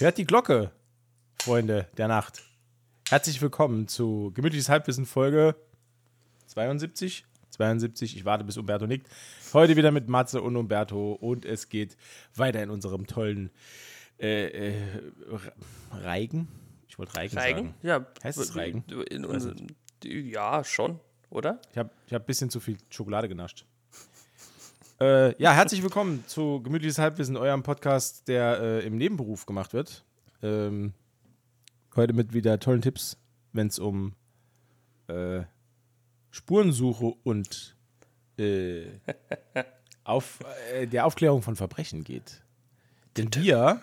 Hört die Glocke, Freunde der Nacht. Herzlich willkommen zu Gemütliches Halbwissen Folge 72. 72, ich warte bis Umberto nickt. Heute wieder mit Matze und Umberto und es geht weiter in unserem tollen äh, äh, Reigen. Ich wollte Reigen, Reigen? sagen. Ja. Heißt es Reigen? In unserem, ja, schon, oder? Ich habe ich hab ein bisschen zu viel Schokolade genascht. Äh, ja, herzlich willkommen zu Gemütliches Halbwissen, eurem Podcast, der äh, im Nebenberuf gemacht wird. Ähm, heute mit wieder tollen Tipps, wenn es um äh, Spurensuche und äh, auf, äh, der Aufklärung von Verbrechen geht. Denn wir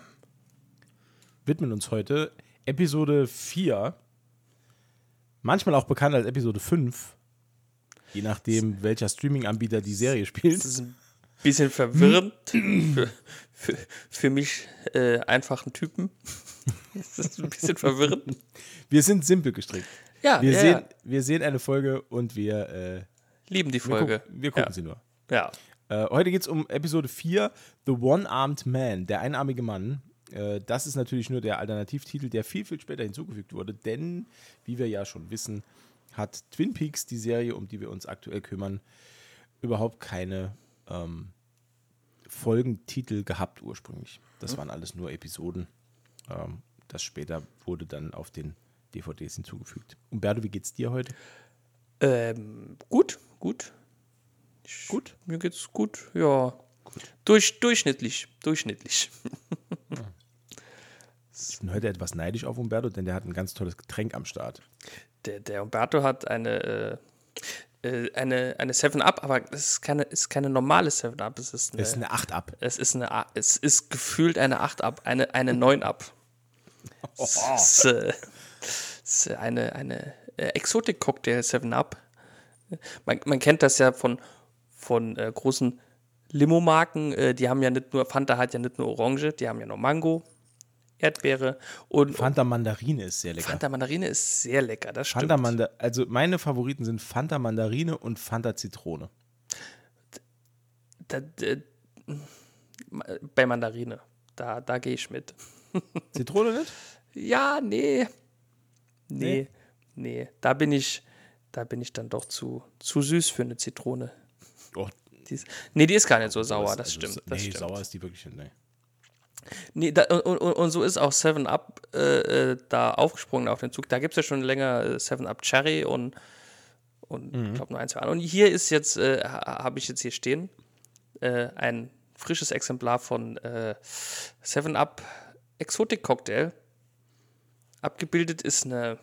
widmen uns heute Episode 4, manchmal auch bekannt als Episode 5, je nachdem, welcher Streaming-Anbieter die Serie spielt. Das ist ein bisschen verwirrend für, für, für mich äh, einfachen Typen. Das ist ein bisschen verwirrend. Wir sind simpel gestrickt. Ja, Wir, ja, sehen, ja. wir sehen eine Folge und wir, äh, lieben die wir, Folge. gucken, wir gucken ja. sie nur. Ja. Äh, heute geht es um Episode 4, The One-Armed Man, der einarmige Mann. Äh, das ist natürlich nur der Alternativtitel, der viel, viel später hinzugefügt wurde, denn, wie wir ja schon wissen, hat Twin Peaks, die Serie, um die wir uns aktuell kümmern, überhaupt keine ähm, Folgentitel gehabt ursprünglich. Das waren alles nur Episoden. Ähm, das später wurde dann auf den DVDs hinzugefügt. Umberto, wie geht's dir heute? Ähm, gut, gut. Ich, Gut? Mir geht's gut, ja. Durch, durchschnittlich, durchschnittlich. Ich bin heute etwas neidisch auf Umberto, denn der hat ein ganz tolles Getränk am Start. Der, der Umberto hat eine, äh, äh, eine, eine 7-Up, aber das ist keine, ist keine normale 7-Up. Es ist eine, Das ist eine 8 ab. es ist eine, es ist gefühlt eine 8-Up, eine, eine 9-Up. Es ist, äh, es ist eine, eine äh, Exotik-Cocktail 7-Up. Man, man kennt das ja von, von äh, großen Limo-Marken. Äh, die haben ja nicht nur, Fanta hat ja nicht nur Orange, die haben ja noch Mango, Erdbeere und Fanta Mandarine ist sehr lecker. Fanta Mandarine ist sehr lecker, das stimmt. Fanta Manda also meine Favoriten sind Fanta Mandarine und Fanta Zitrone. da, äh, bei Mandarine, da, da gehe ich mit. Zitrone nicht? Ja, nee. Nee? Nee, nee. Da bin ich, da bin ich dann doch zu, zu süß für eine Zitrone. Oh, Die ist, nee, die ist gar nicht so sauer, das also, stimmt. Das nee, stimmt. sauer ist die wirklich nicht. Nee. Nee, da, und, und, so ist auch 7-Up äh, äh, da aufgesprungen auf den Zug. Da gibt es ja schon länger äh, 7-Up Cherry und, und ich glaube nur ein, zwei andere. Und hier ist jetzt, äh, ha- habe ich jetzt hier stehen, äh, ein frisches Exemplar von äh, 7-Up Exotic Cocktail. Abgebildet ist eine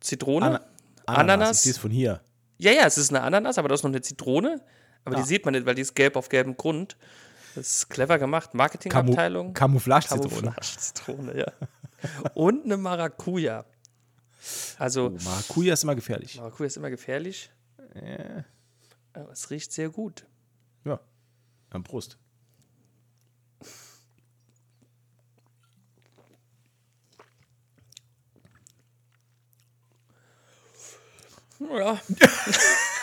Zitrone, Ana- Ananas. Ich sehe es von hier. Ja, ja, es ist eine Ananas, aber das ist noch eine Zitrone. Aber Ah. die sieht man nicht, weil die ist gelb auf gelbem Grund. Das ist clever gemacht. Camu Marketingabteilung. Camouflage-Zitrone. Camouflage-Zitrone, ja. Und eine Maracuja. Also, Oh, Maracuja ist immer gefährlich. Maracuja ist immer gefährlich, Ja. aber es riecht sehr gut. ja. Am Brust. Ja.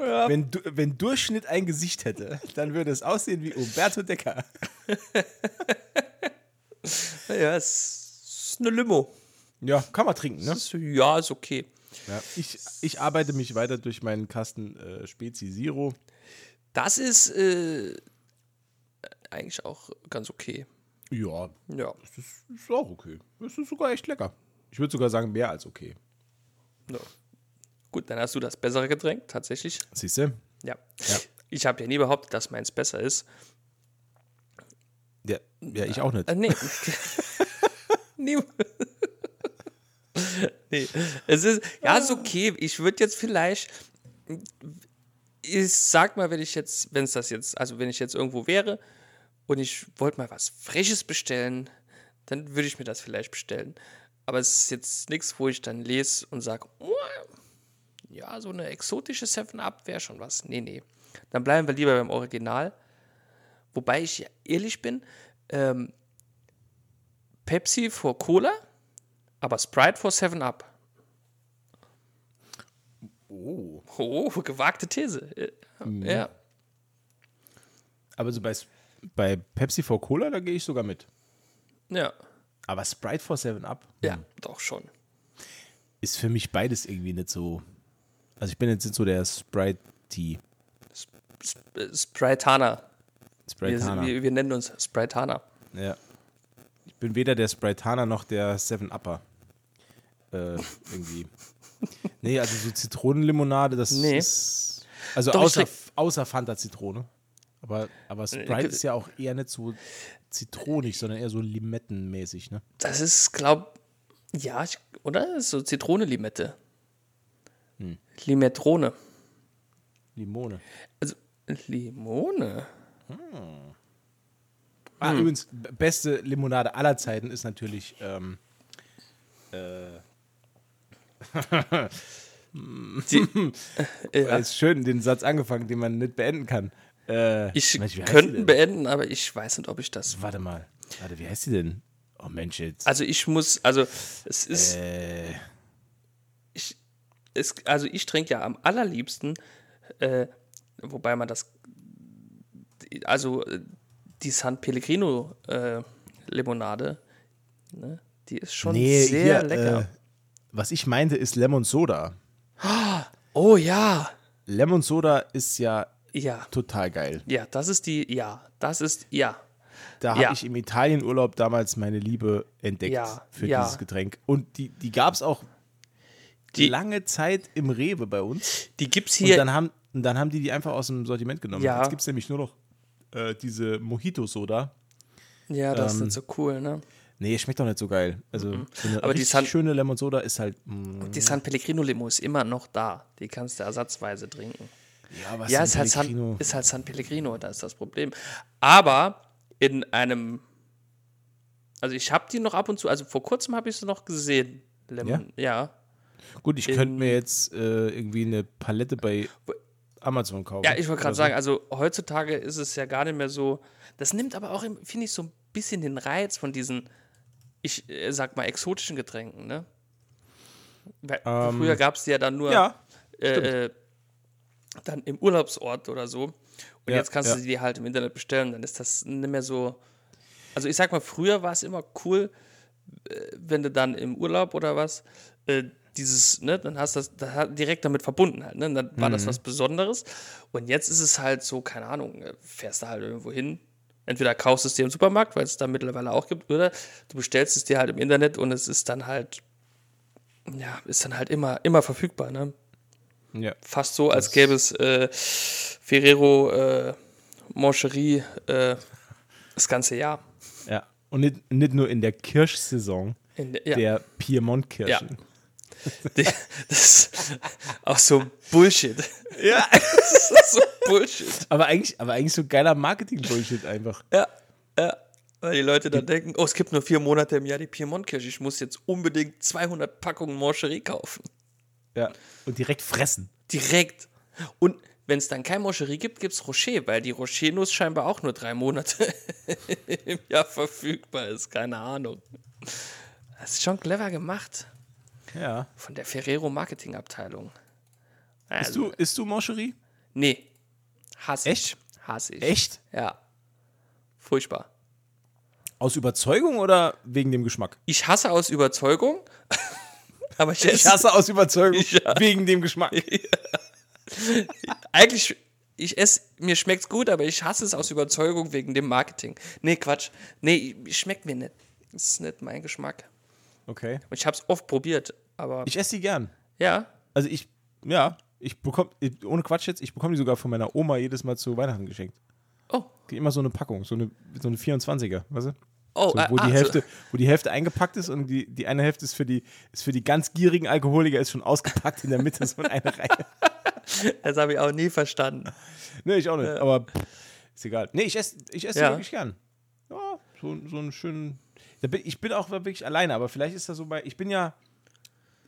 ja. Wenn, du, wenn Durchschnitt ein Gesicht hätte, dann würde es aussehen wie Umberto Decker. ja, es ist eine Limo. Ja, kann man trinken, ne? Ist, ja, ist okay. Ja. Ich, ich arbeite mich weiter durch meinen Kasten äh, Spezi Zero. Das ist äh, eigentlich auch ganz okay. Ja, Ja. das ist, ist auch okay. Das ist sogar echt lecker. Ich würde sogar sagen, mehr als okay. ja. Gut, dann hast du das bessere Getränk, tatsächlich. Siehst du? Ja. Ja. Ich habe ja nie behauptet, dass meins besser ist. Ja, ja, ich auch nicht. Äh, nee. nee. nee. Es ist, ja, ist okay. Ich würde jetzt vielleicht, ich sag mal, wenn ich jetzt, wenn es das jetzt, also wenn ich jetzt irgendwo wäre und ich wollte mal was Frisches bestellen, dann würde ich mir das vielleicht bestellen. Aber es ist jetzt nichts, wo ich dann lese und sage, oh, ja, so eine exotische 7-Up wäre schon was. Nee, nee. Dann bleiben wir lieber beim Original. Wobei ich ehrlich bin, ähm, Pepsi vor Cola, aber Sprite vor 7-Up. Oh. Oh, gewagte These. Äh, Ja. Aber so bei, bei Pepsi vor Cola, da gehe ich sogar mit. Ja. Aber Sprite vor 7 Up Ja, doch schon. ist für mich beides irgendwie nicht so. Also ich bin jetzt nicht so der Sprite-Tea. Sp äh, Spritaner. Wir, wir, wir nennen uns Spritaner. Ja. Ich bin weder der Spritaner noch der 7-Upper. Äh, irgendwie. nee, also so Zitronenlimonade, das Nee. ist. Also Doch, außer, außer Fanta Zitrone. Aber, aber Sprite äh, ist ja auch eher nicht so zitronig, sondern eher so limettenmäßig, ne? Das ist, glaub, ja, ich, oder? So Zitrone-Limette. Hm. Limetrone. Limone. Also, Limone? Ah, Hm. übrigens, beste Limonade aller Zeiten ist natürlich. Ähm, äh, Die, ja, ist schön, den Satz angefangen, den man nicht beenden kann. Äh, ich könnte beenden, aber ich weiß nicht, ob ich das. Warte mal. Warte, wie heißt die denn? Oh Mensch, jetzt. Also ich muss, also es ist, Äh, es, also ich trinke ja am allerliebsten, äh, wobei man das, also äh, die San Pellegrino äh, Limonade, ne, die ist schon nee, sehr hier, lecker. Äh, was ich meinte, ist Lemon Soda. oh ja, Lemon Soda ist ja ja, total geil. ja, das ist die, ja, das ist, ja, Da Ja. habe ich im Italienurlaub damals meine Liebe entdeckt Ja, für dieses Getränk. Und die, die gab es auch Die- lange Zeit im Rewe bei uns. die gibt's Und hier, dann haben, und dann haben die die einfach aus dem Sortiment genommen. Ja. Jetzt gibt es nämlich nur noch äh, diese Mojito-Soda. ja, das ist ähm, nicht so cool, ne? Nee, schmeckt doch nicht so geil. Also so Mhm. Aber die San- schöne Lemon Soda ist halt. mm, Die San Pellegrino Limo ist immer noch da, die kannst du ersatzweise trinken. ja, was Ja, San ist halt, San, Pellegrino? ist halt San Pellegrino, da ist das Problem. Aber in einem, also ich habe die noch ab und zu, also vor kurzem habe ich sie noch gesehen. Lemon, ja. Gut, ich könnte mir jetzt äh, irgendwie eine Palette bei Amazon kaufen. Ja, ich wollte gerade so. sagen, also heutzutage ist es ja gar nicht mehr so, das nimmt aber auch, finde ich, so ein bisschen den Reiz von diesen, ich äh, sag mal, exotischen Getränken, ne? Weil früher gab es die ja dann nur Ähm, Ja, äh, äh, dann im Urlaubsort oder so. Und Ja, jetzt kannst ja. du die halt im Internet bestellen, dann ist das nicht mehr so. Also ich sag mal, früher war es immer cool, äh, wenn du dann im Urlaub oder was, äh, dieses, ne, dann hast du das da hat- direkt damit verbunden halt, ne? Dann war Mhm. das was Besonderes. Und jetzt ist es halt so, keine Ahnung, äh, fährst du halt irgendwo hin. Entweder kaufst du es dir im Supermarkt, weil es da mittlerweile auch gibt, oder du bestellst es dir halt im Internet und es ist dann halt, ja, ist dann halt immer, immer verfügbar, ne? ja. fast so, als gäbe es äh, Ferrero äh, Moncherie äh, das ganze Jahr. ja. Und nicht, nicht nur in der Kirschsaison In der, ja, der Piemont-Kirschen. Die- das ist auch so Bullshit. Ja. Das ist so Bullshit. aber, eigentlich, aber eigentlich so geiler Marketing-Bullshit einfach. Ja, ja. Weil die Leute dann denken, oh, es gibt nur vier Monate im Jahr die Piemont-Kirsche, ich muss jetzt unbedingt 200 Packungen Moncherie kaufen. Ja. Und direkt fressen. Direkt. Und wenn es dann kein Moncherie gibt, gibt es Rocher, weil die Rocher-Nuss scheinbar auch nur drei Monate im Jahr verfügbar ist. Keine Ahnung. Das ist schon clever gemacht Ja. von der Ferrero Marketingabteilung. Isst Also, du, isst du Moncherie? nee, hasse Echt? ich. Hasse ich. Echt? Ja. Furchtbar. Aus Überzeugung oder wegen dem Geschmack? Ich hasse aus Überzeugung, aber ich Ich hasse aus Überzeugung Ja. wegen dem Geschmack. eigentlich, ich esse, mir schmeckt's gut, aber ich hasse es aus Überzeugung wegen dem Marketing. Nee, Quatsch. Nee, schmeckt mir nicht. Das ist nicht mein Geschmack. Okay. Und ich habe es oft probiert, aber Ich esse die gern. ja, Also ich, ja, ich bekomme, ohne Quatsch jetzt, ich bekomme die sogar von meiner Oma jedes Mal zu Weihnachten geschenkt. oh, Die immer so eine Packung, so eine, so eine 24er, weißt du? oh, So, äh, wo, die ah, so- Hälfte, wo die Hälfte eingepackt ist und die, die eine Hälfte ist für die, ist für die ganz gierigen Alkoholiker, ist schon ausgepackt in der Mitte, so in eine Reihe. das habe ich auch nie verstanden. Nee, ich auch nicht, aber pff, ist egal. Nee, ich esse ich esse Ja. die wirklich gern. Ja, so, so einen schönen. Ich bin auch wirklich alleine, aber vielleicht ist das so bei. Ich bin ja.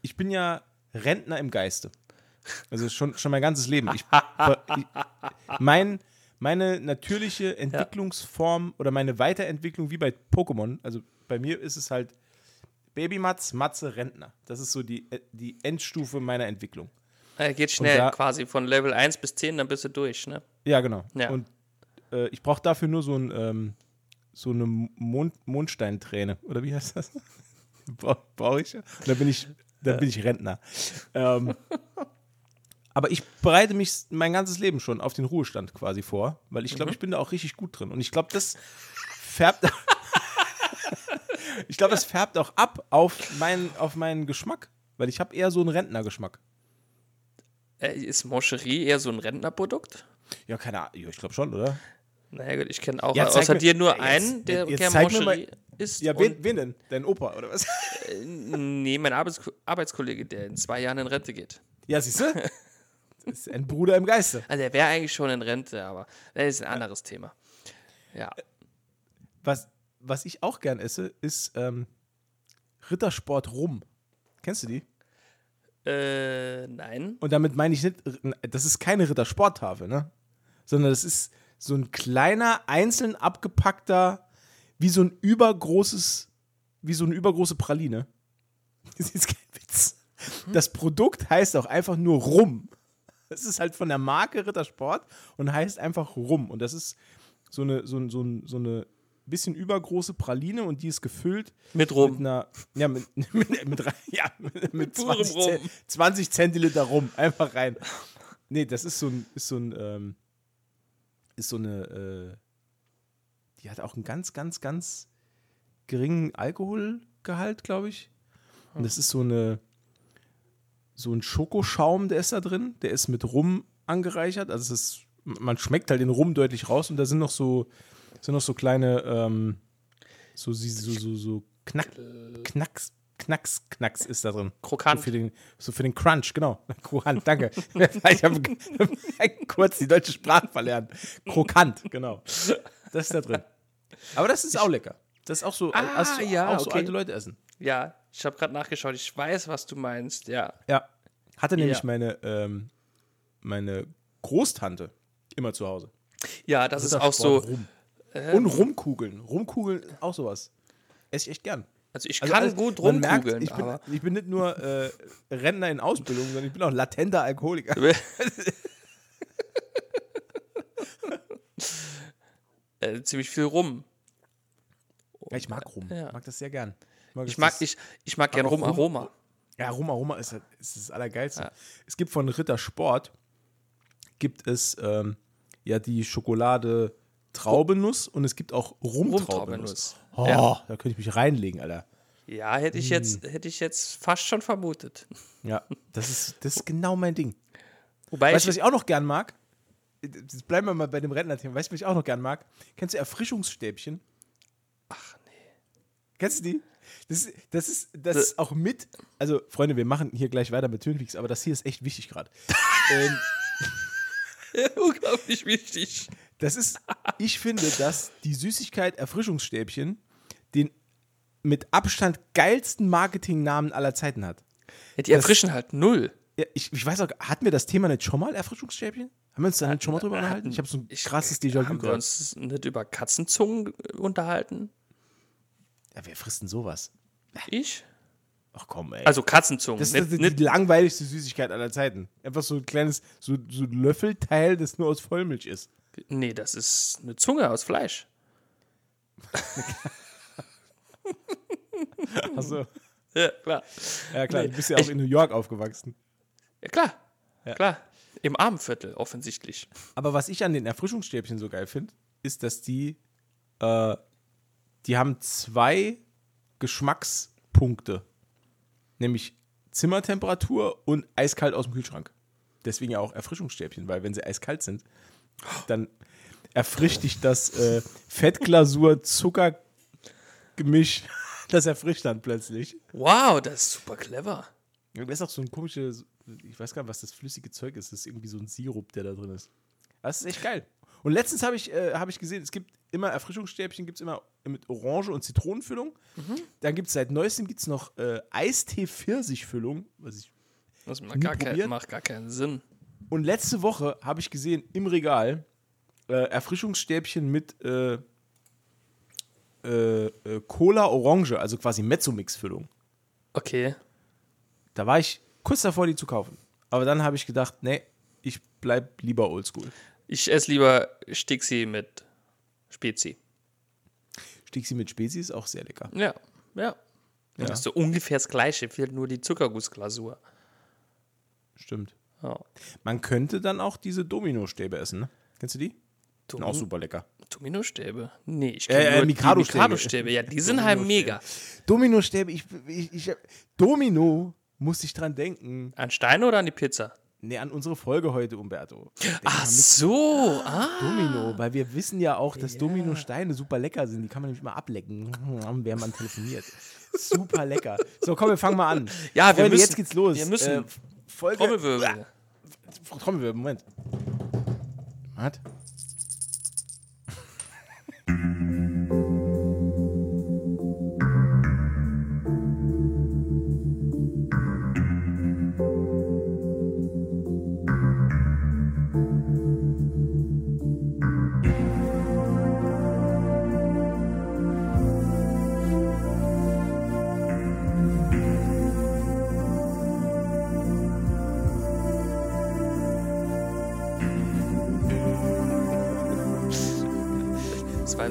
Ich bin ja Rentner im Geiste. Also schon, schon mein ganzes Leben. Ich, ich, mein, meine natürliche Entwicklungsform oder meine Weiterentwicklung wie bei Pokémon, also bei mir ist es halt Baby Matz, Matze, Rentner. Das ist so die, die Endstufe meiner Entwicklung. Er geht schnell da- quasi von Level 1 bis 10, dann bist du durch, ne? Ja, genau. Ja. Und äh, ich brauche dafür nur so ein, ähm, so eine Mond, Mondsteinträne. Oder wie heißt das? Bra Brauche ich? Da bin ich, da bin ich Rentner. Ähm, aber ich bereite mich mein ganzes Leben schon auf den Ruhestand quasi vor, weil ich glaube, Mhm. ich bin da auch richtig gut drin. Und ich glaube, das färbt. ich glaube, das färbt auch ab auf meinen, auf meinen Geschmack, weil ich habe eher so einen Rentnergeschmack. Äh, ist Moncherie eher so ein Rentnerprodukt? Ja, keine Ahnung. Ja, ich glaube schon, oder? Naja, gut, ich kenne auch Ja, außer mir- dir nur jetzt- einen, der jetzt gerne zeig mal- Isst. Ja, wen, wen denn? Dein Opa, oder was? Nee, mein Arbeits Arbeitskollege, der in zwei Jahren in Rente geht. Ja, siehst du? Das ist ein Bruder im Geiste. Also er wäre eigentlich schon in Rente, aber das ist ein anderes Thema. Ja. Was, was ich auch gern esse, ist ähm, Rittersport Rum. Kennst du die? Äh, nein. Und damit meine ich nicht, das ist keine Rittersporttafel, ne? Sondern das ist so ein kleiner, einzeln abgepackter, wie so ein übergroßes, wie so eine übergroße Praline. Das ist kein Witz. Das Produkt heißt auch einfach nur Rum. Es ist halt von der Marke Rittersport und heißt einfach Rum. Und das ist so eine, so, ein- so, so eine bisschen übergroße Praline und die ist gefüllt Mit mit Rum. einer, ja, mit, mit, mit, ja, mit, mit purem 20, Zen- Rum. 20 Zentiliter rum, einfach rein. Nee, das ist so ein, ist so ein, ähm, ist so eine, äh, die hat auch einen ganz, ganz, ganz geringen Alkoholgehalt, glaube ich. Und das ist so eine, so ein Schokoschaum, der ist da drin, der ist mit Rum angereichert, also ist, man schmeckt halt den Rum deutlich raus und da sind noch so, sind noch so kleine, ähm, so, so, so, so, so Knack, Knacks, Knacks, Knacks ist da drin. Krokant. So für den, so für den Crunch, genau. Krokant, danke. ich habe kurz die deutsche Sprache verlernt. Krokant, genau. Das ist da drin. Aber das ist auch lecker. Das ist auch so, Ah, also ja, auch so okay. alte Leute essen. Ja, ich habe gerade nachgeschaut. Ich weiß, was du meinst. Ja. Ja. Hatte nämlich Ja. meine, ähm, meine Großtante immer zu Hause. Ja, das ist auch Rittersport so. Rum. Und Rumkugeln. Rumkugeln, auch sowas. Esse ich echt gern. Also ich Also kann alles- gut rumkugeln, ich ich bin nicht nur äh, Rentner in Ausbildung, sondern ich bin auch latenter Alkoholiker. äh, ziemlich viel rum. Ja, ich mag Rum. Ja. Ich mag das sehr gern. Ich das- mag, ich, ich mag gern Rum- Rum-Aroma. Ja, Rum Aroma ist, halt- ist das Allergeilste. Ja. Es gibt von Ritter Sport gibt es ähm, ja die Schokolade Traubenuss und es gibt auch Rum-Traubenuss. Rumtraubenuss. Oh, Ja. da könnte ich mich reinlegen, Alter. Ja, hätte ich, jetzt, hätte ich jetzt fast schon vermutet. Ja, das ist, das ist genau mein Ding. Wobei Weißt du, was ich, ich auch noch gern mag? Jetzt bleiben wir mal bei dem Rentner-Thema. Weißt du, was ich auch noch gern mag? Kennst du Erfrischungsstäbchen? Kennst du die? Das, ist- das ist, das ist auch mit. Also, Freunde, wir machen hier gleich weiter mit Peaks, aber das hier ist echt wichtig gerade. ähm, Unglaublich wichtig. das ist, ich finde, dass die Süßigkeit Erfrischungsstäbchen den mit Abstand geilsten Marketingnamen aller Zeiten hat. Ja, die erfrischen halt null. Ja, ich, ich weiß auch, hatten wir das Thema nicht schon mal, Erfrischungsstäbchen? Haben wir uns da nicht schon mal drüber unterhalten? Ich habe so ein krasses Déjà-vu Haben wir uns nicht über Katzenzungen äh, unterhalten? Ja, wer frisst denn sowas? Ich? Ach komm, ey. Also Katzenzungen. das ist die, die langweiligste Süßigkeit aller Zeiten. Einfach so ein kleines, so, so ein Löffelteil, das nur aus Vollmilch ist. nee, das ist eine Zunge aus Fleisch. Also, Ja, klar. ja klar, Nee, du bist ja auch ich- in New York aufgewachsen. Ja, klar. Klar. Im Armenviertel offensichtlich. Aber was ich an den Erfrischungsstäbchen so geil finde, ist, dass die, äh, die haben zwei Geschmackspunkte. Nämlich Zimmertemperatur und eiskalt aus dem Kühlschrank. Deswegen ja auch Erfrischungsstäbchen, weil wenn sie eiskalt sind, dann erfrischt dich das äh, Fettglasur-Zuckergemisch. Das erfrischt dann plötzlich. Wow, das ist super clever. Das ist auch so ein komisches, ich weiß gar nicht, was das flüssige Zeug ist. Das ist irgendwie so ein Sirup, der da drin ist. Das ist echt geil. Und letztens habe ich, äh, hab ich gesehen, es gibt immer Erfrischungsstäbchen, gibt es immer mit Orange- und Zitronenfüllung. Dann gibt es seit neuestem gibt's noch äh, Eistee-Pfirsichfüllung. Was ich, Das macht gar, kein, macht gar keinen Sinn. und letzte Woche habe ich gesehen im Regal äh, Erfrischungsstäbchen mit äh, äh, äh, Cola Orange, also quasi Mezzomix-Füllung. Okay. Da war ich kurz davor, die zu kaufen. Aber dann habe ich gedacht, nee, ich bleib lieber oldschool. Ich esse lieber Stixi mit Spezi. Stixi mit Spezi ist auch sehr lecker. Ja, ja. Ja. Das ist so ungefähr das Gleiche, fehlt nur die Zuckergussglasur. Stimmt. Ja. Man könnte dann auch diese Domino-Stäbe essen, ne? Kennst du die? Sind auch super lecker. Dominostäbe? Nee, ich Äh, kenne äh, nur Mikado-Stäbe. Mikado-Stäbe. Ja, die sind halt mega. Domino-Stäbe, ich, ich, ich, Domino, musste ich dran denken. An Steine oder an die Pizza? Nee, an unsere Folge heute, Umberto. Denk Ach so, ah. Domino, weil wir wissen ja auch, dass Domino-Steine super lecker sind. Die kann man nämlich mal ablecken, während man telefoniert. Super lecker. So, komm, wir fangen mal an. Ja, wir Freunde, müssen- jetzt geht's los. wir müssen- Äh, Folge. Trommelwirbel. Trommelwirbel, Moment. Was?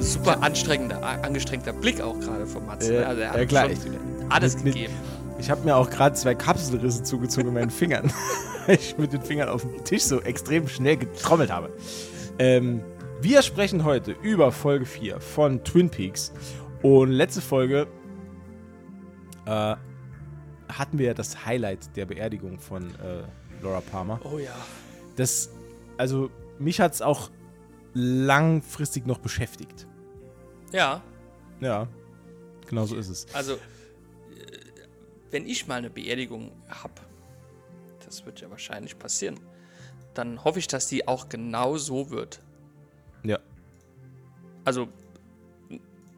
Super anstrengender, angestrengter Blick auch gerade von Mats. Äh, also er hat ja, klar, schon alles mit- mit- gegeben. Ich habe mir auch gerade zwei Kapselrisse zugezogen in meinen Fingern. weil ich mit den Fingern auf dem Tisch so extrem schnell getrommelt habe. Ähm, wir sprechen heute über Folge 4 von Twin Peaks. Und letzte Folge äh, hatten wir ja das Highlight der Beerdigung von äh, Laura Palmer. Oh ja. Das, also mich hat es auch langfristig noch beschäftigt. Ja, Ja, genau so ist es. also äh, wenn ich mal eine Beerdigung habe, das wird ja wahrscheinlich passieren, dann hoffe ich, dass die auch genau so wird. Ja. Also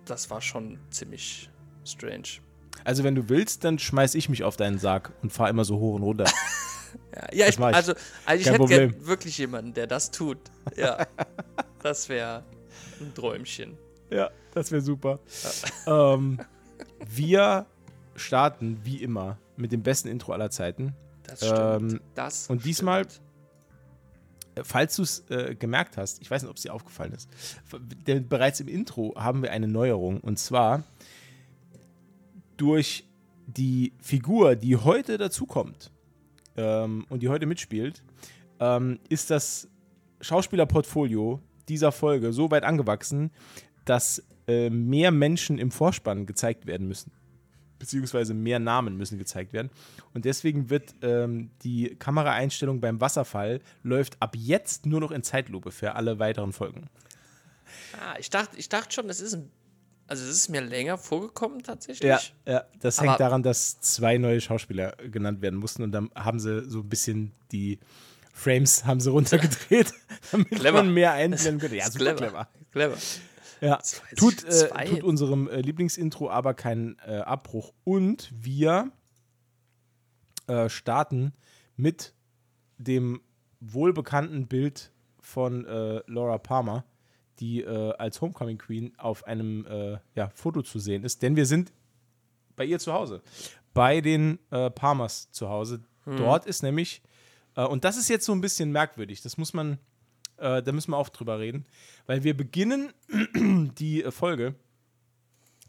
das war schon ziemlich strange. Also wenn du willst, dann schmeiß ich mich auf deinen Sarg und fahr immer so hoch und runter. Ja, ja ich, ich. also, also ich hätte gern wirklich jemanden, der das tut. Ja, das wäre ein Träumchen. Ja, das wäre super. ähm, wir starten wie immer mit dem besten Intro aller Zeiten. Das stimmt. Ähm, das und diesmal- stimmt. Äh, Falls du es äh, gemerkt hast, ich weiß nicht, ob es dir aufgefallen ist, denn bereits im Intro haben wir eine Neuerung und zwar durch die Figur, die heute dazukommt ähm, und die heute mitspielt, ähm, ist das Schauspielerportfolio dieser Folge so weit angewachsen, dass äh, mehr Menschen im Vorspann gezeigt werden müssen. Beziehungsweise mehr Namen müssen gezeigt werden. Und deswegen wird ähm, die Kameraeinstellung beim Wasserfall läuft ab jetzt nur noch in Zeitlupe für alle weiteren Folgen. Ah, ich dachte, ich dachte schon, das ist ein, also es ist mir länger vorgekommen tatsächlich. Ja, ja das hängt Aber- daran, dass zwei neue Schauspieler genannt werden mussten und dann haben sie so ein bisschen die Frames haben sie runtergedreht, damit Clever. man mehr einblenden könnte. Ja, super clever. Clever. Ja, tut, äh, tut unserem äh, Lieblingsintro aber keinen äh, Abbruch. Und wir äh, starten mit dem wohlbekannten Bild von äh, Laura Palmer, die äh, als Homecoming Queen auf einem ja, Foto zu sehen ist. Denn wir sind bei ihr zu Hause, bei den Palmers zu Hause. Dort ist nämlich, und das ist jetzt so ein bisschen merkwürdig, das muss man, äh, da müssen wir auch drüber reden, weil wir beginnen die äh, Folge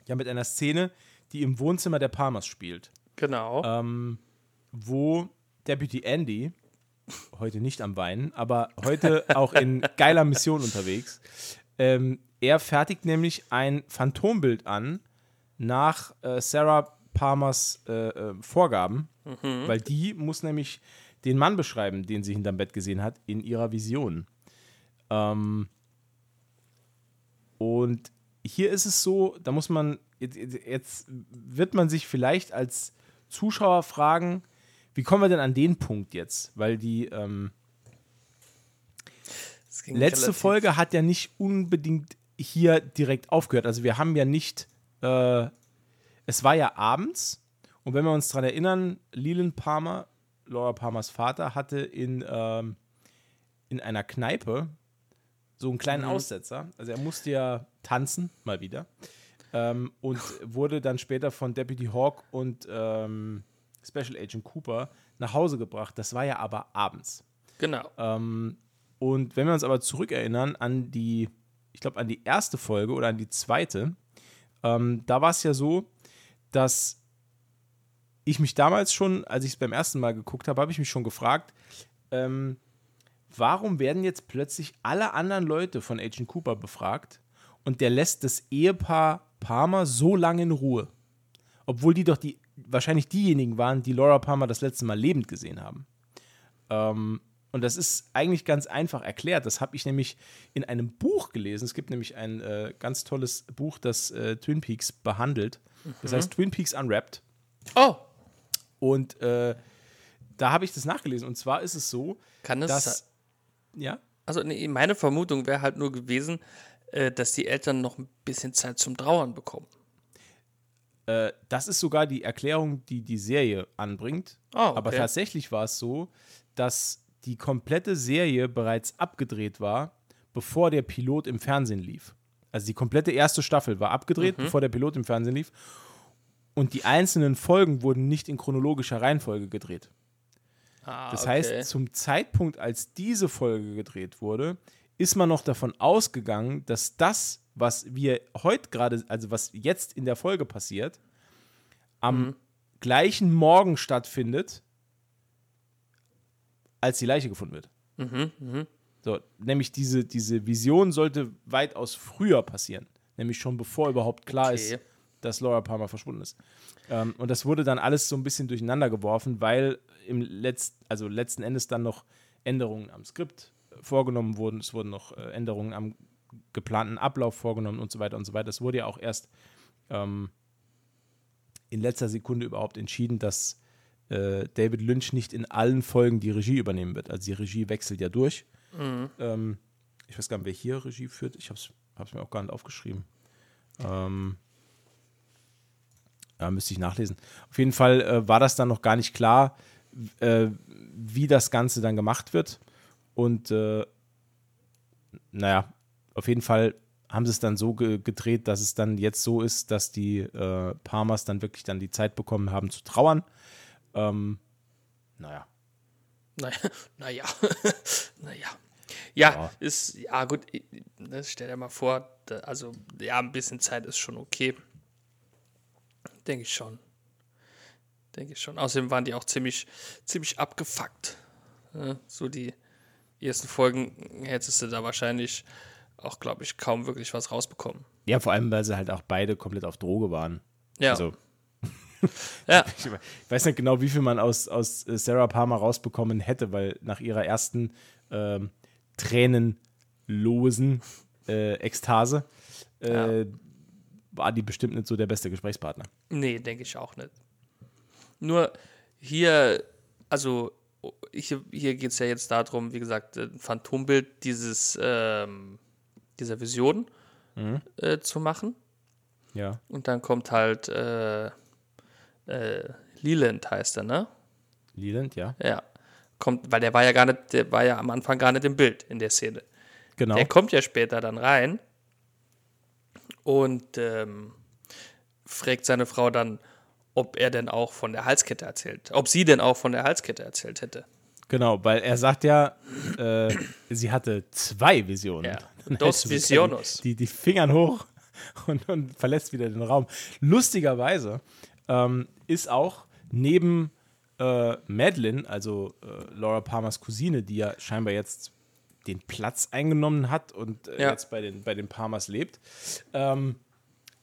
ja mit einer Szene, die im Wohnzimmer der Palmers spielt, Genau. ähm, wo Deputy Andy, heute nicht am Weinen, aber heute auch in geiler Mission unterwegs, ähm, er fertigt nämlich ein Phantombild an nach äh, Sarah Palmers äh, äh, Vorgaben, weil die muss nämlich den Mann beschreiben, den sie hinterm Bett gesehen hat, in ihrer Vision. Ähm, und hier ist es so, da muss man, jetzt, wird man sich vielleicht als Zuschauer fragen, wie kommen wir denn an den Punkt jetzt? Weil die ähm, letzte Folge hat ja nicht unbedingt hier direkt aufgehört. Also wir haben ja nicht, äh, es war ja abends und wenn wir uns daran erinnern, Leland Palmer, Laura Palmers Vater, hatte in, ähm, in einer Kneipe so einen kleinen Aussetzer. Also er musste ja tanzen, mal wieder. Ähm, und wurde dann später von Deputy Hawk und ähm, Special Agent Cooper nach Hause gebracht. Das war ja aber abends. Genau. Ähm, Und wenn wir uns aber zurückerinnern an die, ich glaube, an die erste Folge oder an die zweite, ähm, da war es ja so, dass ich mich damals schon, als ich es beim ersten Mal geguckt habe, habe ich mich schon gefragt, ähm, warum werden jetzt plötzlich alle anderen Leute von Agent Cooper befragt und der lässt das Ehepaar Palmer so lange in Ruhe? Obwohl die doch die, wahrscheinlich diejenigen waren, die Laura Palmer das letzte Mal lebend gesehen haben. Ähm, und das ist eigentlich ganz einfach erklärt. Das habe ich nämlich in einem Buch gelesen. Es gibt nämlich ein äh, ganz tolles Buch, das äh, Twin Peaks behandelt. Das heißt Twin Peaks Unwrapped. Oh, Und äh, da habe ich das nachgelesen. Und zwar ist es so, kann es. dass. Ja? Also, nee, meine Vermutung wäre halt nur gewesen, äh, dass die Eltern noch ein bisschen Zeit zum Trauern bekommen. Äh, das ist sogar die Erklärung, die die Serie anbringt. Ah, okay. Aber tatsächlich war es so, dass die komplette Serie bereits abgedreht war, bevor der Pilot im Fernsehen lief. Also die komplette erste Staffel war abgedreht, Mhm. bevor der Pilot im Fernsehen lief. Und die einzelnen Folgen wurden nicht in chronologischer Reihenfolge gedreht. Ah, Das okay. heißt, zum Zeitpunkt, als diese Folge gedreht wurde, ist man noch davon ausgegangen, dass das, was wir heute gerade, also was jetzt in der Folge passiert, am Mhm. gleichen Morgen stattfindet, als die Leiche gefunden wird. Mhm, So, nämlich diese, diese Vision sollte weitaus früher passieren. Nämlich schon bevor überhaupt klar ist, Okay. dass Laura Palmer verschwunden ist. Ähm, und das wurde dann alles so ein bisschen durcheinander geworfen, weil im Letz also letzten Endes dann noch Änderungen am Skript äh, vorgenommen wurden. Es wurden noch äh, Änderungen am geplanten Ablauf vorgenommen und so weiter und so weiter. Das wurde ja auch erst ähm, in letzter Sekunde überhaupt entschieden, dass äh, David Lynch nicht in allen Folgen die Regie übernehmen wird. Also die Regie wechselt ja durch. Ähm, ich weiß gar nicht, wer hier Regie führt. Ich habe es mir auch gar nicht aufgeschrieben. Ähm, ja, müsste ich nachlesen. Auf jeden Fall äh, war das dann noch gar nicht klar, äh, wie das Ganze dann gemacht wird. Und äh, naja, auf jeden Fall haben sie es dann so ge gedreht, dass es dann jetzt so ist, dass die äh, Palmers dann wirklich dann die Zeit bekommen haben zu trauern. Ähm, naja. Naja, naja, naja. Ja, Ja. ist, ja gut, ne, stell dir mal vor, da, also ja, ein bisschen Zeit ist schon okay. Denke ich schon. Denke ich schon. Außerdem waren die auch ziemlich, ziemlich abgefuckt. Ne? So die ersten Folgen hättest du da wahrscheinlich auch, glaube ich, kaum wirklich was rausbekommen. Ja, vor allem, weil sie halt auch beide komplett auf Droge waren. Ja, Also, ja. ich weiß nicht genau, wie viel man aus, aus äh, Sarah Palmer rausbekommen hätte, weil nach ihrer ersten ähm, tränenlosen äh, Ekstase äh, war die bestimmt nicht so der beste Gesprächspartner. Nee, denke ich auch nicht. Nur hier, also hier, hier geht es ja jetzt darum, wie gesagt, ein Phantombild dieses, ähm, dieser Vision äh, zu machen. Ja. Und dann kommt halt äh, äh, Leland heißt er, ne? Leland, ja. Ja. Kommt, weil der war ja gar nicht, der war ja am Anfang gar nicht im Bild in der Szene. Genau. Der kommt ja später dann rein und ähm, fragt seine Frau dann, ob er denn auch von der Halskette erzählt, ob sie denn auch von der Halskette erzählt hätte. Genau, weil er sagt ja, äh, sie hatte zwei Visionen. Ja. Dos Visionos. Die, die Fingern hoch und, und verlässt wieder den Raum. Lustigerweise ähm, ist auch neben äh, Madeline, also äh, Laura Palmers Cousine, die ja scheinbar jetzt den Platz eingenommen hat und äh, Ja. jetzt bei den, bei den Palmers lebt, ähm,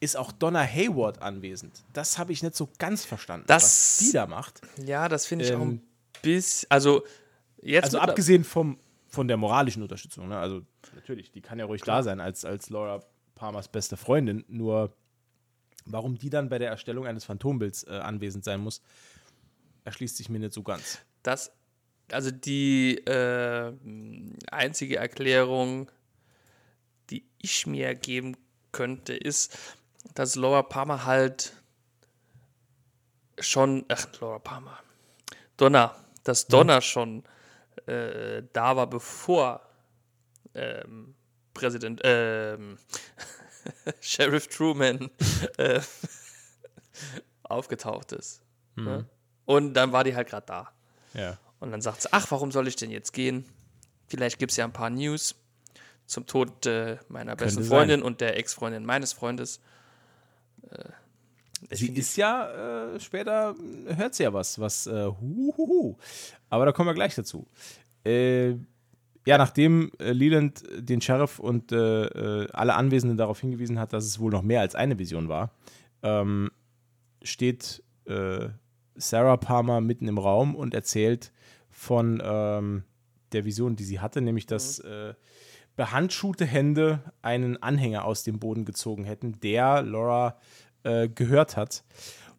ist auch Donna Hayward anwesend. Das habe ich nicht so ganz verstanden, Das- was die da macht. Ja, das finde ich auch Ähm, ein bisschen, also jetzt Also abgesehen vom, von der moralischen Unterstützung, ne? also natürlich, die kann ja ruhig da sein als, als Laura Palmers beste Freundin, nur warum die dann bei der Erstellung eines Phantombilds äh, anwesend sein muss, erschließt sich mir nicht so ganz. Das, also die äh, einzige Erklärung, die ich mir geben könnte, ist, dass Laura Palmer halt schon, ach, Laura Palmer, Donna, dass Donna schon äh, da war, bevor ähm, Präsident, ähm, Sheriff Truman äh, aufgetaucht ist. Ne? Und dann war die halt gerade da. Ja. Und dann sagt sie, ach, warum soll ich denn jetzt gehen? Vielleicht gibt es ja ein paar News zum Tod äh, meiner besten Freundin und der Ex-Freundin meines Freundes. Äh, Sie ist ja äh, später, hört sie ja was, was, äh, huhuhu. Aber da kommen wir gleich dazu. Äh, ja, nachdem äh, Leland den Sheriff und äh, alle Anwesenden darauf hingewiesen hat, dass es wohl noch mehr als eine Vision war, ähm, steht Sarah Palmer mitten im Raum und erzählt von ähm, der Vision, die sie hatte, nämlich dass äh, behandschuhte Hände einen Anhänger aus dem Boden gezogen hätten, der Laura äh, gehört hat,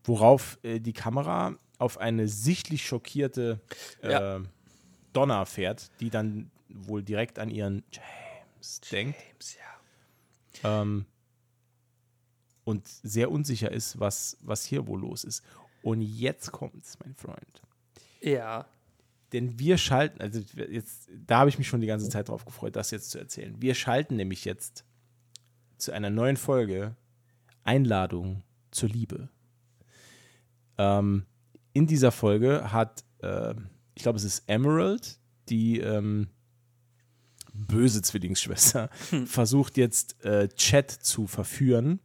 worauf äh, die Kamera auf eine sichtlich schockierte äh, Ja. Donna fährt, die dann wohl direkt an ihren James denkt James, ja. ähm, und sehr unsicher ist, was, was hier wohl los ist. Und jetzt kommt's, mein Freund. Ja. Denn wir schalten, also jetzt, da habe ich mich schon die ganze Zeit drauf gefreut, das jetzt zu erzählen. Wir schalten nämlich jetzt zu einer neuen Folge Einladung zur Liebe. Ähm, in dieser Folge hat, äh, ich glaube, es ist Emerald, die ähm, böse Zwillingsschwester, versucht jetzt äh, Chat zu verführen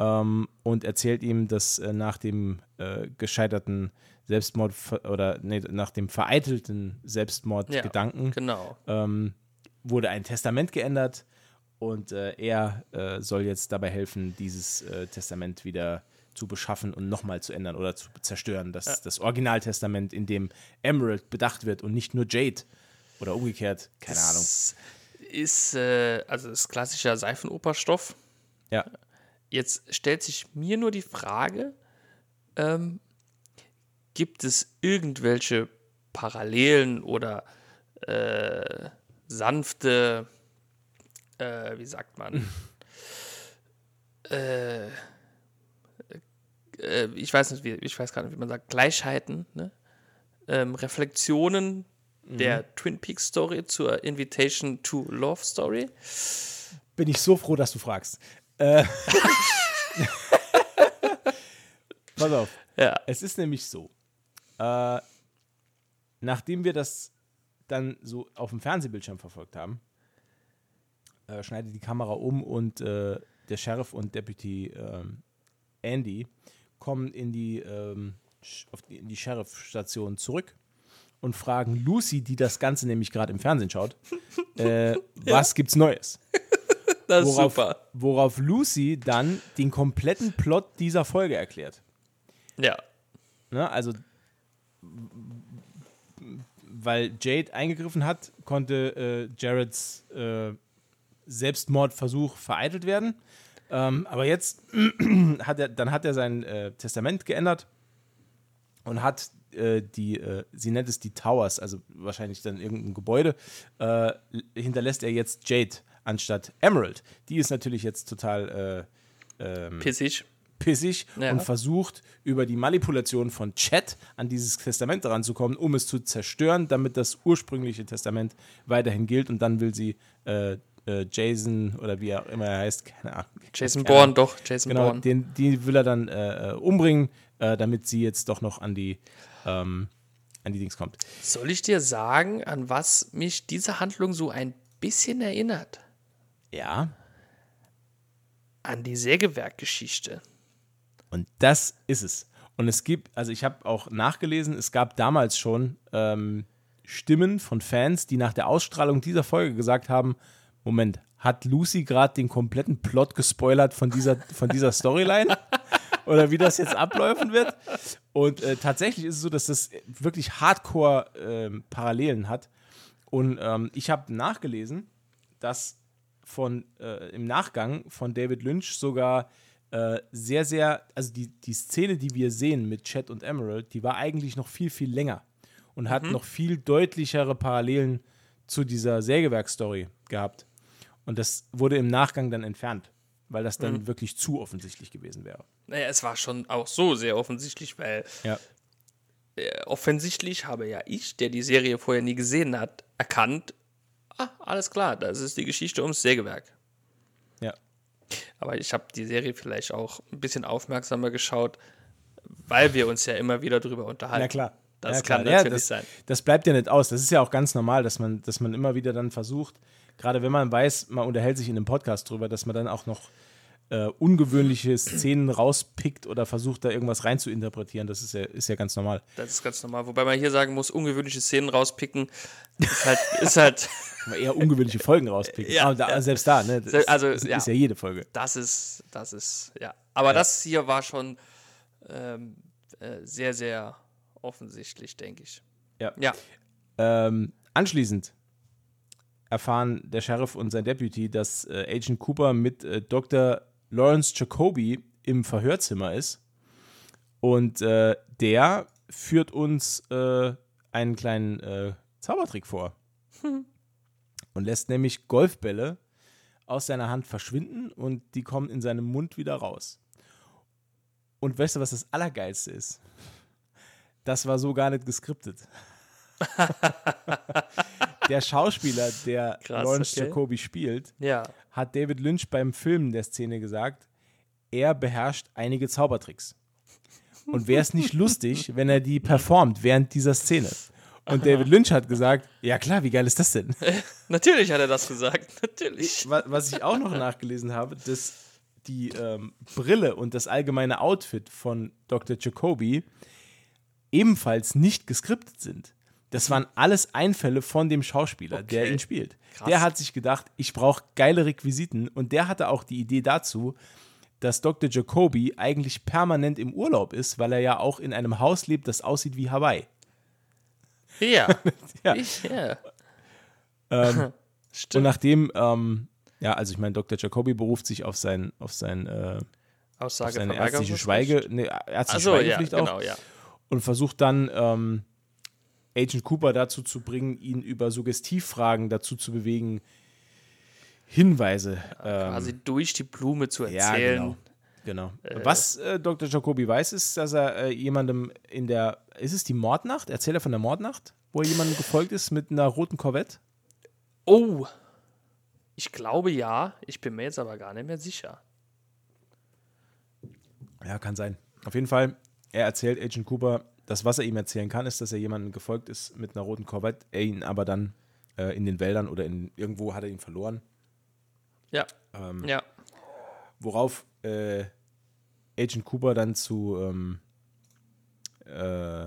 ähm, und erzählt ihm, dass äh, nach dem äh, gescheiterten Selbstmord oder nee, nach dem vereitelten Selbstmordgedanken Genau. ähm, wurde ein Testament geändert und äh, er äh, soll jetzt dabei helfen, dieses äh, Testament wieder zu beschaffen und nochmal zu ändern oder zu zerstören. Das, das Originaltestament, in dem Emerald bedacht wird und nicht nur Jade. Oder umgekehrt, keine Ahnung. Das ist, äh, also das ist klassischer Seifenoperstoff. Ja, Jetzt stellt sich mir nur die Frage, ähm, gibt es irgendwelche Parallelen oder äh, sanfte, äh, wie sagt man, äh, äh, ich weiß nicht, wie, ich weiß gar nicht, wie man sagt, Gleichheiten, ne? ähm, Reflexionen der Twin Peaks Story zur Invitation to Love Story. bin ich so froh, dass du fragst. Äh, Pass auf. Ja. Es ist nämlich so, äh, nachdem wir das dann so auf dem Fernsehbildschirm verfolgt haben, äh, schneidet die Kamera um und äh, der Sheriff und Deputy ähm, Andy kommen in die, ähm, die, in die Sheriff-Station zurück und fragen Lucy, die das Ganze nämlich gerade im Fernsehen schaut, äh, was gibt's Neues? Das ist Worauf, super. worauf Lucy dann den kompletten Plot dieser Folge erklärt. Ja. Ne? Also, weil Jade eingegriffen hat, konnte äh, Jareds äh, Selbstmordversuch vereitelt werden. Ähm, aber jetzt hat er, dann hat er sein äh, Testament geändert und hat äh, die, äh, sie nennt es die Towers, also wahrscheinlich dann irgendein Gebäude, äh, hinterlässt er jetzt Jade anstatt Emerald. Die ist natürlich jetzt total äh, ähm, Pissig. pissig Ja. und versucht über die Manipulation von Chat an dieses Testament ranzukommen, um es zu zerstören, damit das ursprüngliche Testament weiterhin gilt und dann will sie äh, äh, Jason oder wie er immer er heißt, keine Ahnung. Jason keine Bourne, doch, Jason Genau, Bourne. den, die will er dann äh, äh, umbringen, äh, damit sie jetzt doch noch an die ähm, an die Dings kommt. Soll ich dir sagen, an was mich diese Handlung so ein bisschen erinnert? Ja, An die Sägewerkgeschichte. Und das ist es. Und es gibt, also ich habe auch nachgelesen, es gab damals schon ähm, Stimmen von Fans, die nach der Ausstrahlung dieser Folge gesagt haben: Moment, hat Lucy gerade den kompletten Plot gespoilert von dieser, von dieser Storyline? Oder wie das jetzt abläufen wird? Und äh, tatsächlich ist es so, dass das wirklich Hardcore-Parallelen hat. Und ähm, ich habe nachgelesen, dass von äh, im Nachgang von David Lynch sogar äh, sehr, sehr, also die, die Szene, die wir sehen mit Chet und Emerald, die war eigentlich noch viel, viel länger und hat noch viel deutlichere Parallelen zu dieser Sägewerk-Story gehabt. Und das wurde im Nachgang dann entfernt, weil das dann wirklich zu offensichtlich gewesen wäre. Naja, es war schon auch so sehr offensichtlich, weil Ja. äh, offensichtlich habe ja ich, der die Serie vorher nie gesehen hat, erkannt, ah, alles klar, das ist die Geschichte ums Sägewerk. Ja. Aber ich habe die Serie vielleicht auch ein bisschen aufmerksamer geschaut, weil wir uns ja immer wieder drüber unterhalten. Na klar. Das Ja, kann klar. Ja, natürlich das, sein. Das bleibt ja nicht aus. Das ist ja auch ganz normal, dass man, dass man immer wieder dann versucht, gerade wenn man weiß, man unterhält sich in einem Podcast drüber, dass man dann auch noch äh, ungewöhnliche Szenen rauspickt oder versucht, da irgendwas rein zu interpretieren. Das ist ja, ist ja ganz normal. Das ist ganz normal. Wobei man hier sagen muss, ungewöhnliche Szenen rauspicken, ist halt, ist halt eher ungewöhnliche Folgen rauspicken. Ja, Aber da, ja. Selbst da, ne? Das, Se- also, das ja. ist ja jede Folge. das ist, das ist, ja. Aber das hier war schon ähm, äh, sehr, sehr offensichtlich, denke ich. Ja. Ja. Ähm, anschließend erfahren der Sheriff und sein Deputy, dass äh, Agent Cooper mit äh, Dr. Lawrence Jacoby im Verhörzimmer ist. Und äh, der führt uns äh, einen kleinen äh, Zaubertrick vor. Und lässt nämlich Golfbälle aus seiner Hand verschwinden und die kommen in seinem Mund wieder raus. Und weißt du, was das Allergeilste ist? Das war so gar nicht geskriptet. der Schauspieler, der Krass, Lawrence okay. Jacoby spielt, Ja. hat David Lynch beim Filmen der Szene gesagt, er beherrscht einige Zaubertricks. Und wäre es nicht lustig, wenn er die performt während dieser Szene? Und David Lynch hat gesagt, ja klar, wie geil ist das denn? Natürlich hat er das gesagt. Natürlich. Wa- Was ich auch noch nachgelesen habe, dass die ähm, Brille und das allgemeine Outfit von Dr. Jacoby ebenfalls nicht geskriptet sind. Das waren alles Einfälle von dem Schauspieler, der Okay. ihn spielt. Krass. Der hat sich gedacht, ich brauche geile Requisiten und der hatte auch die Idee dazu, dass Dr. Jacoby eigentlich permanent im Urlaub ist, weil er ja auch in einem Haus lebt, das aussieht wie Hawaii. Ja. Ja. Ich, ja. Ähm, Und Stimmt. nachdem, ähm, ja, also ich meine, Dr. Jacoby beruft sich auf sein, auf sein, äh, auf Aussage seine ärztliche Schweige, nee, ärztliche Achso, ja, Schweigepflicht auch genau, ja. und versucht dann ähm, Agent Cooper dazu zu bringen, ihn über Suggestivfragen dazu zu bewegen, Hinweise. Ähm, Quasi durch die Blume zu ja, erzählen. genau. genau. Was äh, Dr. Jacoby weiß, ist, dass er äh, jemandem in der, ist es die Mordnacht? Erzählt er von der Mordnacht, wo er jemandem gefolgt ist mit einer roten Corvette? Oh. Ich glaube ja. Ich bin mir jetzt aber gar nicht mehr sicher. Ja, kann sein. Auf jeden Fall, er erzählt Agent Cooper, das, was er ihm erzählen kann, ist, dass er jemandem gefolgt ist mit einer roten Corvette, er ihn aber dann äh, in den Wäldern oder in, irgendwo hat er ihn verloren. Ja. Ähm, Ja. Worauf äh, Agent Cooper dann zu ähm, äh,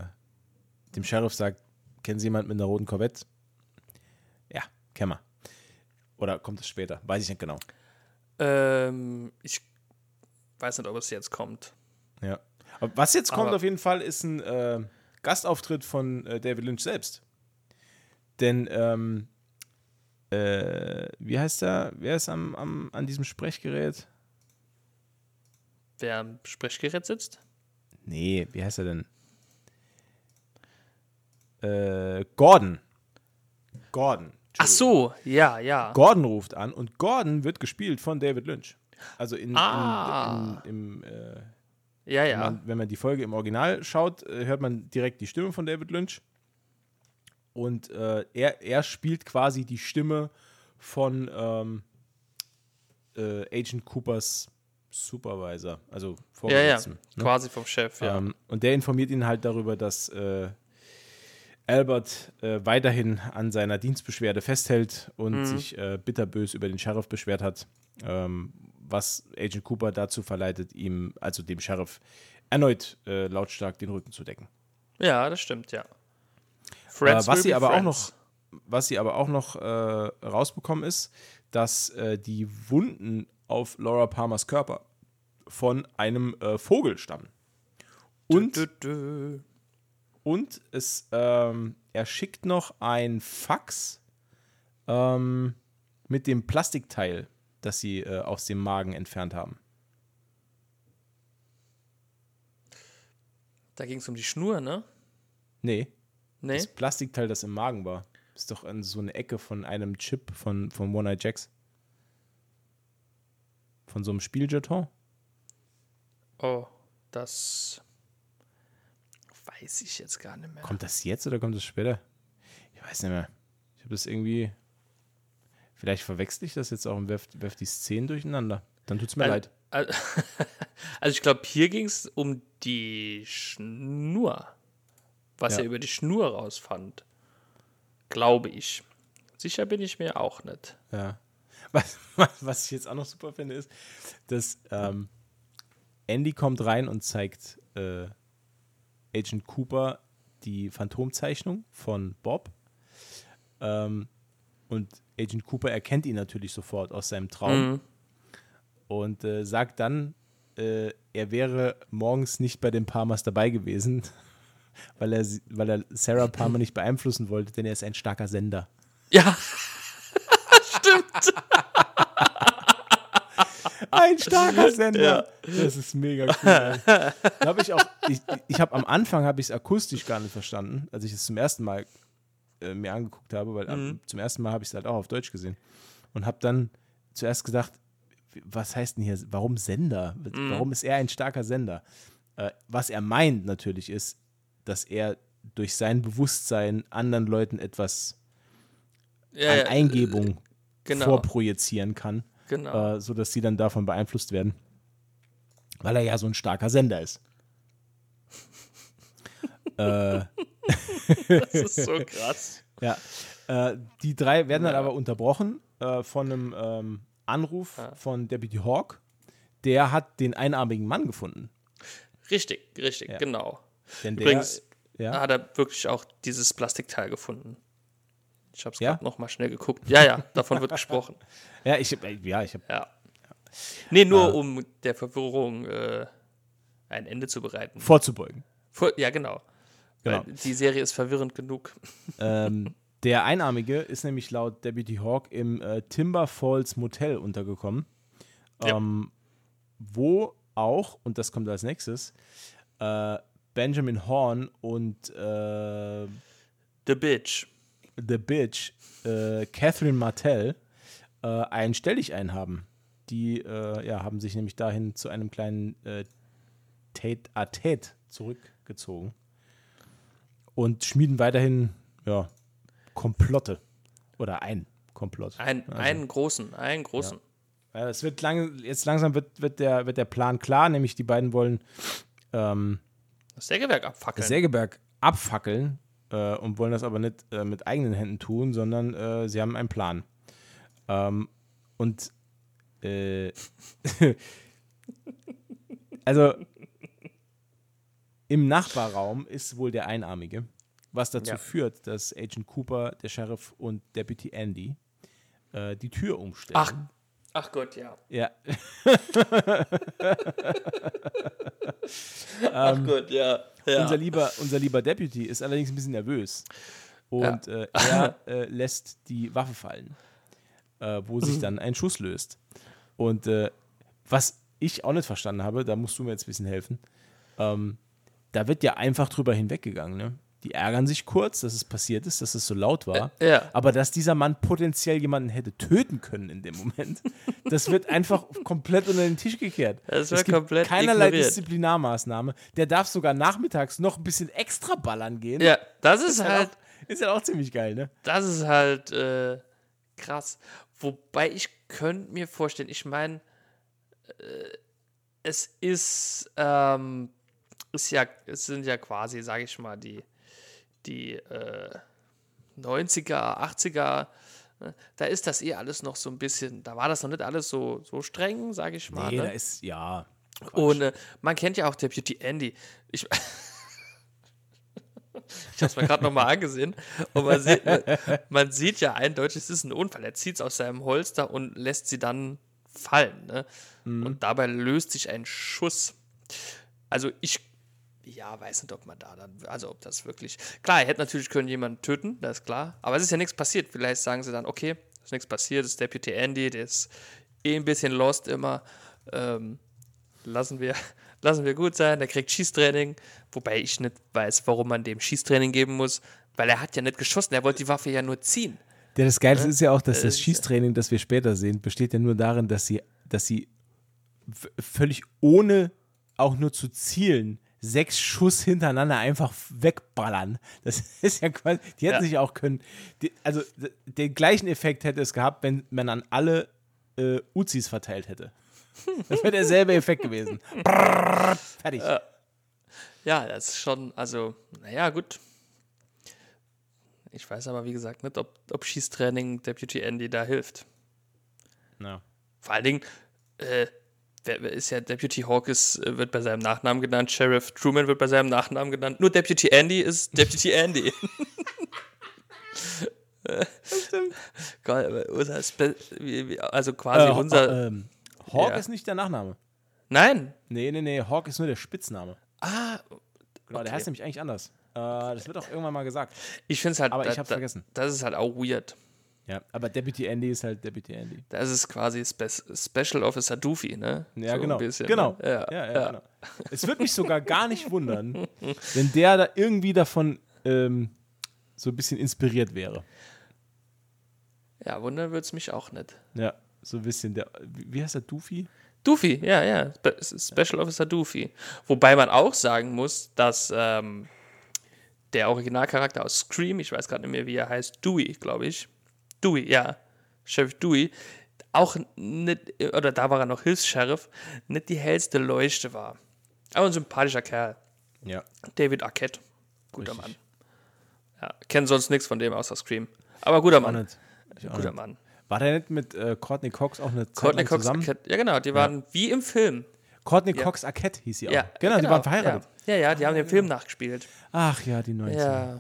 dem Sheriff sagt, kennen Sie jemanden mit einer roten Corvette? Ja, kennen wir. Oder kommt es später? Weiß ich nicht genau. Ähm, ich weiß nicht, ob es jetzt kommt. Ja. Was jetzt kommt Aber- auf jeden Fall ist ein äh, Gastauftritt von äh, David Lynch selbst. Denn, ähm, äh, wie heißt er? Wer ist am, am, an diesem Sprechgerät? Wer am Sprechgerät sitzt? Nee, wie heißt er denn? Äh, Gordon. Gordon. Ach so, ja, ja. Gordon ruft an und Gordon wird gespielt von David Lynch. Also in, Ah. in, in, im, äh, Ja, wenn, ja. man, wenn man die Folge im Original schaut, äh, hört man direkt die Stimme von David Lynch. Und äh, er, er spielt quasi die Stimme von ähm, äh, Agent Coopers Supervisor, also Ja, ja. Vorgesetzten. ne? Quasi vom Chef, ja. Ähm, und der informiert ihn halt darüber, dass äh, Albert äh, weiterhin an seiner Dienstbeschwerde festhält und Mhm. sich äh, bitterbös über den Sheriff beschwert hat, ähm, was Agent Cooper dazu verleitet, ihm, also dem Sheriff, erneut äh, lautstark den Rücken zu decken. Ja, das stimmt, ja. Äh, was sie be aber auch noch, was sie aber auch noch äh, rausbekommen ist, dass äh, die Wunden auf Laura Palmers Körper von einem äh, Vogel stammen. Und Dö, dö. Und es, ähm, er schickt noch ein Fax ähm, mit dem Plastikteil, das sie äh, aus dem Magen entfernt haben. Da ging es um die Schnur, ne? Nee, Nee? das Plastikteil, das im Magen war. Ist doch an so eine Ecke von einem Chip von, von One Night Jacks. Von so einem Spieljeton. Oh, das weiß ich jetzt gar nicht mehr. Kommt das jetzt oder kommt das später? Ich weiß nicht mehr. Ich habe das irgendwie. Vielleicht verwechsel ich das jetzt auch und werf, werf die Szenen durcheinander. Dann tut's mir Al- leid. al- Also ich glaube, hier ging es um die Schnur. was Ja. er über die Schnur rausfand. Glaube ich. Sicher bin ich mir auch nicht. Ja. Was, was, was ich jetzt auch noch super finde, ist, dass ähm, Andy kommt rein und zeigt äh, Agent Cooper die Phantomzeichnung von Bob. Ähm, und Agent Cooper erkennt ihn natürlich sofort aus seinem Traum Mhm. und äh, sagt dann, äh, er wäre morgens nicht bei den Palmers dabei gewesen, weil er, weil er Sarah Palmer nicht beeinflussen wollte, denn er ist ein starker Sender. Ja, Ein starker Sender. Das ist mega cool. ey. Da habe ich auch, ich, ich habe am Anfang habe ich es akustisch gar nicht verstanden, als ich es zum ersten Mal äh, mir angeguckt habe, weil am- zum ersten Mal habe ich es halt auch auf Deutsch gesehen und habe dann zuerst gedacht, was heißt denn hier, warum Sender? Warum ist er ein starker Sender? Äh, was er meint natürlich ist, dass er durch sein Bewusstsein anderen Leuten etwas ja, an ja Eingebung genau. vorprojizieren kann genau. äh, sodass sie dann davon beeinflusst werden. Weil er ja so ein starker Sender ist. äh, Das ist so krass. ja. Äh, die drei werden dann aber unterbrochen äh, von einem ähm, Anruf von Deputy Hawk. Der hat den einarmigen Mann gefunden. Richtig, richtig, Ja. genau. Denn der, Übrigens ja, hat er wirklich auch dieses Plastikteil gefunden. Ich habe es Ja? gerade noch mal schnell geguckt. Ja, ja, davon wird gesprochen. ja, ich hab, ja, ich habe Ja. Nee, nur Ah. um der Verwirrung äh, ein Ende zu bereiten. vorzubeugen. Vor, ja, genau. Genau. Weil die Serie ist verwirrend genug. ähm, der Einarmige ist nämlich laut Deputy Hawk im äh, Timber Falls Motel untergekommen, Ja. ähm, wo auch, und das kommt als nächstes, äh, Benjamin Horn und äh, The Bitch. The Bitch, äh, Catherine Martell, äh, ein Stelldichein haben. Die äh, ja, haben sich nämlich dahin zu einem kleinen Tête-à-Tête zurückgezogen und schmieden weiterhin ja, Komplotte. Oder ein Komplott. Ein, Also, einen großen, einen großen. ja, es wird lang, jetzt langsam wird, wird, der, wird der Plan klar, nämlich die beiden wollen ähm, Das Sägewerk abfackeln. das Sägeberg abfackeln äh, und wollen das aber nicht äh, mit eigenen Händen tun, sondern äh, sie haben einen Plan. Ähm, und äh, also im Nachbarraum ist wohl der Einarmige, was dazu Ja. führt, dass Agent Cooper, der Sheriff und Deputy Andy äh, die Tür umstellen. Ach, ach Gott, ja. Ja, Ach Gott, ja. ja. Unser, lieber, unser lieber Deputy ist allerdings ein bisschen nervös. Und äh, er äh, lässt die Waffe fallen, äh, wo sich dann ein Schuss löst. Und äh, was ich auch nicht verstanden habe, da musst du mir jetzt ein bisschen helfen, ähm, da wird ja einfach drüber hinweggegangen. Ne? Die ärgern sich kurz, dass es passiert ist, dass es so laut war. Äh, ja. Aber dass dieser Mann potenziell jemanden hätte töten können in dem Moment, das wird einfach komplett unter den Tisch gekehrt. Das es wird gibt komplett keinerlei ignoriert. Disziplinarmaßnahme. Der darf sogar nachmittags noch ein bisschen extra ballern gehen. ja, das ist Ist halt, auch, ist halt auch ziemlich geil, ne? das ist halt äh, krass. Wobei ich könnte mir vorstellen, ich meine, äh, es ist, ähm, ist ja, es sind ja quasi, sage ich mal, die, die äh, 90er, 80er, ne, da ist das eh alles noch so ein bisschen, da war das noch nicht alles so, so streng, sage ich mal. Nee, ne? da ist, ja. Quatsch. Und äh, man kennt ja auch Deputy Andy. Ich, ich habe es mir gerade nochmal angesehen. Und man sieht, man, sieht ja eindeutig, es ist ein Unfall. Er zieht es aus seinem Holster und lässt sie dann fallen. Ne? Und dabei löst sich ein Schuss. Also ich, ja, weiß nicht, ob man da dann, also ob das wirklich, klar, er hätte natürlich können jemanden töten, das ist klar. Aber es ist ja nichts passiert. Vielleicht sagen sie dann, okay, ist nichts passiert, das ist Deputy Andy, der ist eh ein bisschen lost immer. Ähm, lassen wir, lassen wir gut sein. Der kriegt Schießtraining, wobei ich nicht weiß, warum man dem Schießtraining geben muss, weil er hat ja nicht geschossen, er wollte die Waffe ja nur ziehen. Ja, das Geilste ist ja auch, dass das Äh, Schießtraining, das wir später sehen, besteht ja nur darin, dass sie, dass sie völlig ohne auch nur zu zielen sechs Schuss hintereinander einfach wegballern. Das ist ja quasi, die hätten Ja. sich auch können, die, also den gleichen Effekt hätte es gehabt, wenn man an alle äh, Uzis verteilt hätte. Das wäre derselbe Effekt gewesen. Brrr, fertig. Ja, das ist schon, also, naja, gut. Ich weiß aber, wie gesagt, nicht, ob, ob Schießtraining Deputy Andy da hilft. Ja. Vor allen Dingen, äh, wer, wer ist ja Deputy Hawk ist, äh, wird bei seinem Nachnamen genannt, Sheriff Truman wird bei seinem Nachnamen genannt. Nur Deputy Andy ist Deputy Andy. Also quasi Äh, unser. ähm, Hawk Ja. ist nicht der Nachname. Nein. Nee, nee, nee, Hawk ist nur der Spitzname. Ah, Genau, der Okay. heißt nämlich eigentlich anders. Äh, das wird auch irgendwann mal gesagt. ich finde es halt. Aber ich da- hab's da- vergessen. Das ist halt auch weird. Ja, aber Deputy Andy ist halt Deputy Andy. Das ist quasi Spe Special Officer Doofy, ne? Ja, So ein genau. bisschen, genau. Ne? Ja, ja, ja, ja. Genau. Es würde mich sogar gar nicht wundern, wenn der da irgendwie davon ähm, so ein bisschen inspiriert wäre. Ja, wundern würde es mich auch nicht. Ja, so ein bisschen. Der, wie heißt der? Doofy? Doofy, ja, ja. Spe Special Officer Doofy. Wobei man auch sagen muss, dass ähm, der Originalcharakter aus Scream, ich weiß gerade nicht mehr, wie er heißt, Dewey, glaube ich. Dewey, ja. Sheriff Dewey, auch nicht, oder da war er noch Hilfs-Sheriff, nicht die hellste Leuchte war. Aber ein sympathischer Kerl. Ja. David Arquette. Guter Richtig. Mann. Ja, kenn sonst nichts von dem außer Scream. Aber guter Mann. Guter nicht. Mann. War der nicht mit äh, Courtney Cox auch eine Zeit Courtney Cox, zusammen? Arquette, ja genau, die waren wie im Film. Courtney Cox Arquette hieß sie auch. Ja, genau, die waren verheiratet. Ja, ja, ja die haben den Film nachgespielt. Ach ja, die 19. Ja,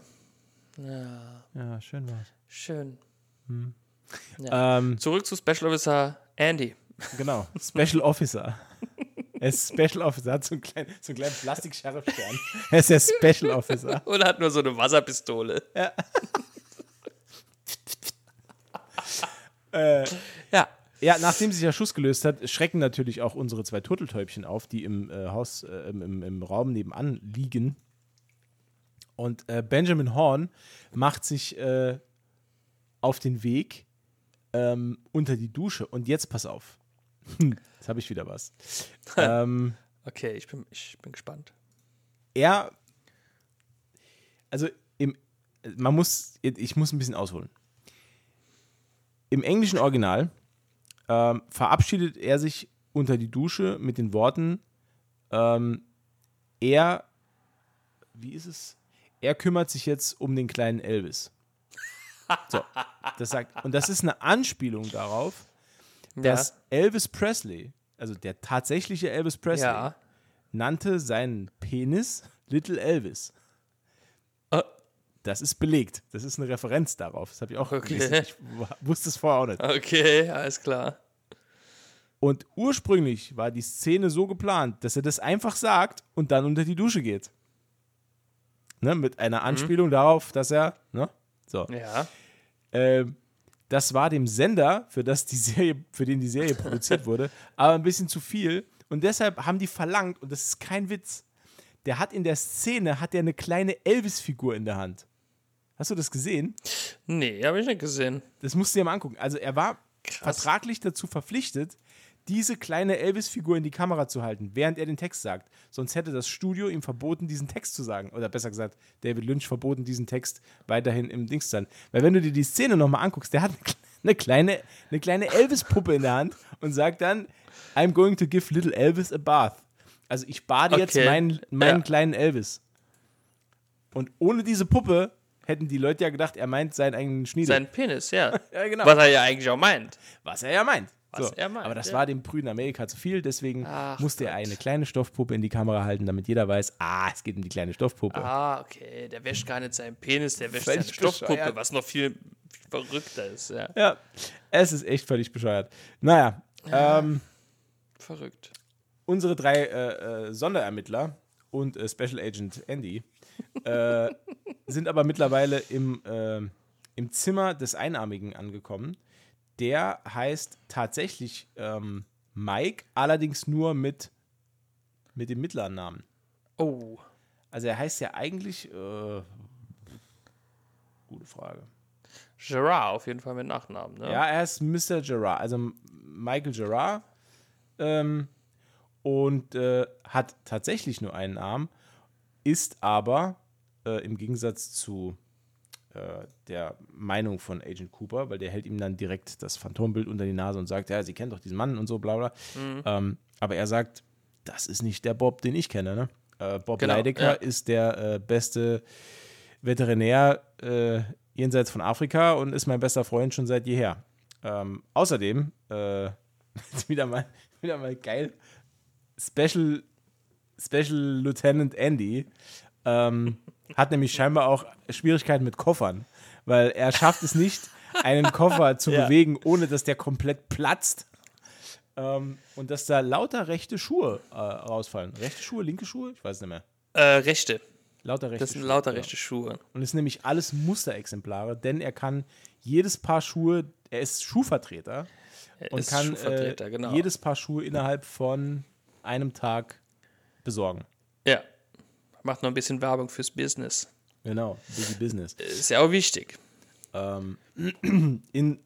Ja, ja, schön war's. schön. Ähm, Zurück zu Special Officer Andy. genau, Special Officer. Er ist Special Officer, hat so einen kleinen, so einen kleinen Plastik-Sheriff-Stern. Er ist der Special Officer. Und hat nur so eine Wasserpistole. Äh, Ja. Ja, nachdem sich der Schuss gelöst hat, schrecken natürlich auch unsere zwei Turteltäubchen auf, die im äh, Haus, äh, im, im, im Raum nebenan liegen. Und äh, Benjamin Horn macht sich äh, auf den Weg ähm, unter die Dusche. Und jetzt pass auf. Jetzt habe ich wieder was. ähm, Okay, ich bin, ich bin gespannt. er, also im, man muss, ich muss ein bisschen ausholen. Im englischen Original ähm, verabschiedet er sich unter die Dusche mit den Worten, ähm, er, wie ist es? Er kümmert sich jetzt um den kleinen Elvis. So, das sagt, und das ist eine Anspielung darauf, dass Elvis Presley, also der tatsächliche Elvis Presley, Ja. nannte seinen Penis Little Elvis. Äh. Das ist belegt. Das ist eine Referenz darauf. Das habe ich auch Okay. gelesen. Ich wusste es vorher auch nicht. Okay, alles klar. Und ursprünglich war die Szene so geplant, dass er das einfach sagt und dann unter die Dusche geht. Ne, mit einer Mhm. Anspielung darauf, dass er, ne? So. Ja. Ähm, das war dem Sender, für, das die Serie, für den die Serie produziert wurde, aber ein bisschen zu viel. Und deshalb haben die verlangt, und das ist kein Witz, der hat in der Szene hat er eine kleine Elvis-Figur in der Hand. Hast du das gesehen? Nee, habe ich nicht gesehen. Das musst du dir mal angucken. Also er war Krass. vertraglich dazu verpflichtet, diese kleine Elvis-Figur in die Kamera zu halten, während er den Text sagt. Sonst hätte das Studio ihm verboten, diesen Text zu sagen. Oder besser gesagt, David Lynch verboten, diesen Text weiterhin im Dings zu sein. Weil wenn du dir die Szene nochmal anguckst, der hat eine kleine, eine kleine Elvis-Puppe in der Hand und sagt dann, I'm going to give little Elvis a bath. Also ich bade jetzt Okay. meinen, meinen Ja. kleinen Elvis. Und ohne diese Puppe hätten die Leute ja gedacht, er meint seinen eigenen Schniedel. Sein Penis, ja. ja, genau. Was er ja eigentlich auch meint. Was er ja meint. Was so. er meint, Aber das ja. war dem prüden Amerika zu viel, deswegen Ach musste er Gott. eine kleine Stoffpuppe in die Kamera halten, damit jeder weiß, ah, es geht um die kleine Stoffpuppe. Ah, okay. Der wäscht gar nicht seinen Penis, der wäscht Völlig seine Stoffpuppe, bescheuert. was noch viel verrückter ist. Ja. Ja, es ist echt völlig bescheuert. Naja, ähm, Verrückt. unsere drei äh, äh, Sonderermittler und äh, Special Agent Andy äh, sind aber mittlerweile im, äh, im Zimmer des Einarmigen angekommen. Der heißt tatsächlich ähm, Mike, allerdings nur mit, mit dem mittleren Namen. Oh. Also er heißt ja eigentlich. Äh, gute Frage. Gerard auf jeden Fall mit Nachnamen, ne? Ja, er ist Mr. Gerard, also Michael Gerard. Ähm, und äh, hat tatsächlich nur einen Arm, ist aber äh, im Gegensatz zu äh, der Meinung von Agent Cooper, weil der hält ihm dann direkt das Phantombild unter die Nase und sagt, ja, sie kennt doch diesen Mann und so, bla bla. Ähm, aber er sagt, das ist nicht der Bob, den ich kenne. Ne? Äh, Bob Genau, Leidecker ja. ist der äh, beste Veterinär äh, jenseits von Afrika und ist mein bester Freund schon seit jeher. Ähm, außerdem, wieder, mal, wieder mal geil, Special, Special Lieutenant Andy ähm, hat nämlich scheinbar auch Schwierigkeiten mit Koffern, weil er schafft es nicht, einen Koffer zu Ja. bewegen, ohne dass der komplett platzt. Ähm, und dass da lauter rechte Schuhe äh, rausfallen. Rechte Schuhe, linke Schuhe? Ich weiß nicht mehr. Äh, Rechte. Lauter rechte Das sind Schuhe, lauter ja. rechte Schuhe. Und es sind nämlich alles Musterexemplare, denn er kann jedes Paar Schuhe, er ist Schuhvertreter Er und ist kann Schuhvertreter, äh, genau. jedes Paar Schuhe innerhalb von einem Tag besorgen. Macht noch ein bisschen Werbung fürs Business. Genau, busy business. Ist ja auch wichtig. Ähm, in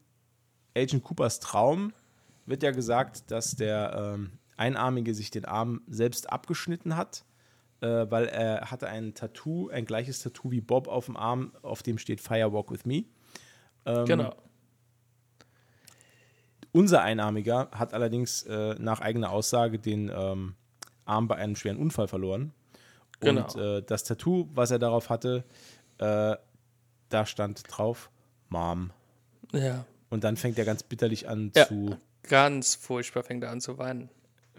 Agent Coopers Traum wird ja gesagt, dass der ähm, Einarmige sich den Arm selbst abgeschnitten hat, äh, weil er hatte ein Tattoo, ein gleiches Tattoo wie Bob auf dem Arm, auf dem steht Firewalk with Me. Ähm, Genau. Unser Einarmiger hat allerdings äh, nach eigener Aussage den ähm, Arm bei einem schweren Unfall verloren. Genau. Und äh, das Tattoo, was er darauf hatte, äh, da stand drauf Mom. Ja. Und dann fängt er ganz bitterlich an Ja. zu, Ganz furchtbar fängt er an zu weinen.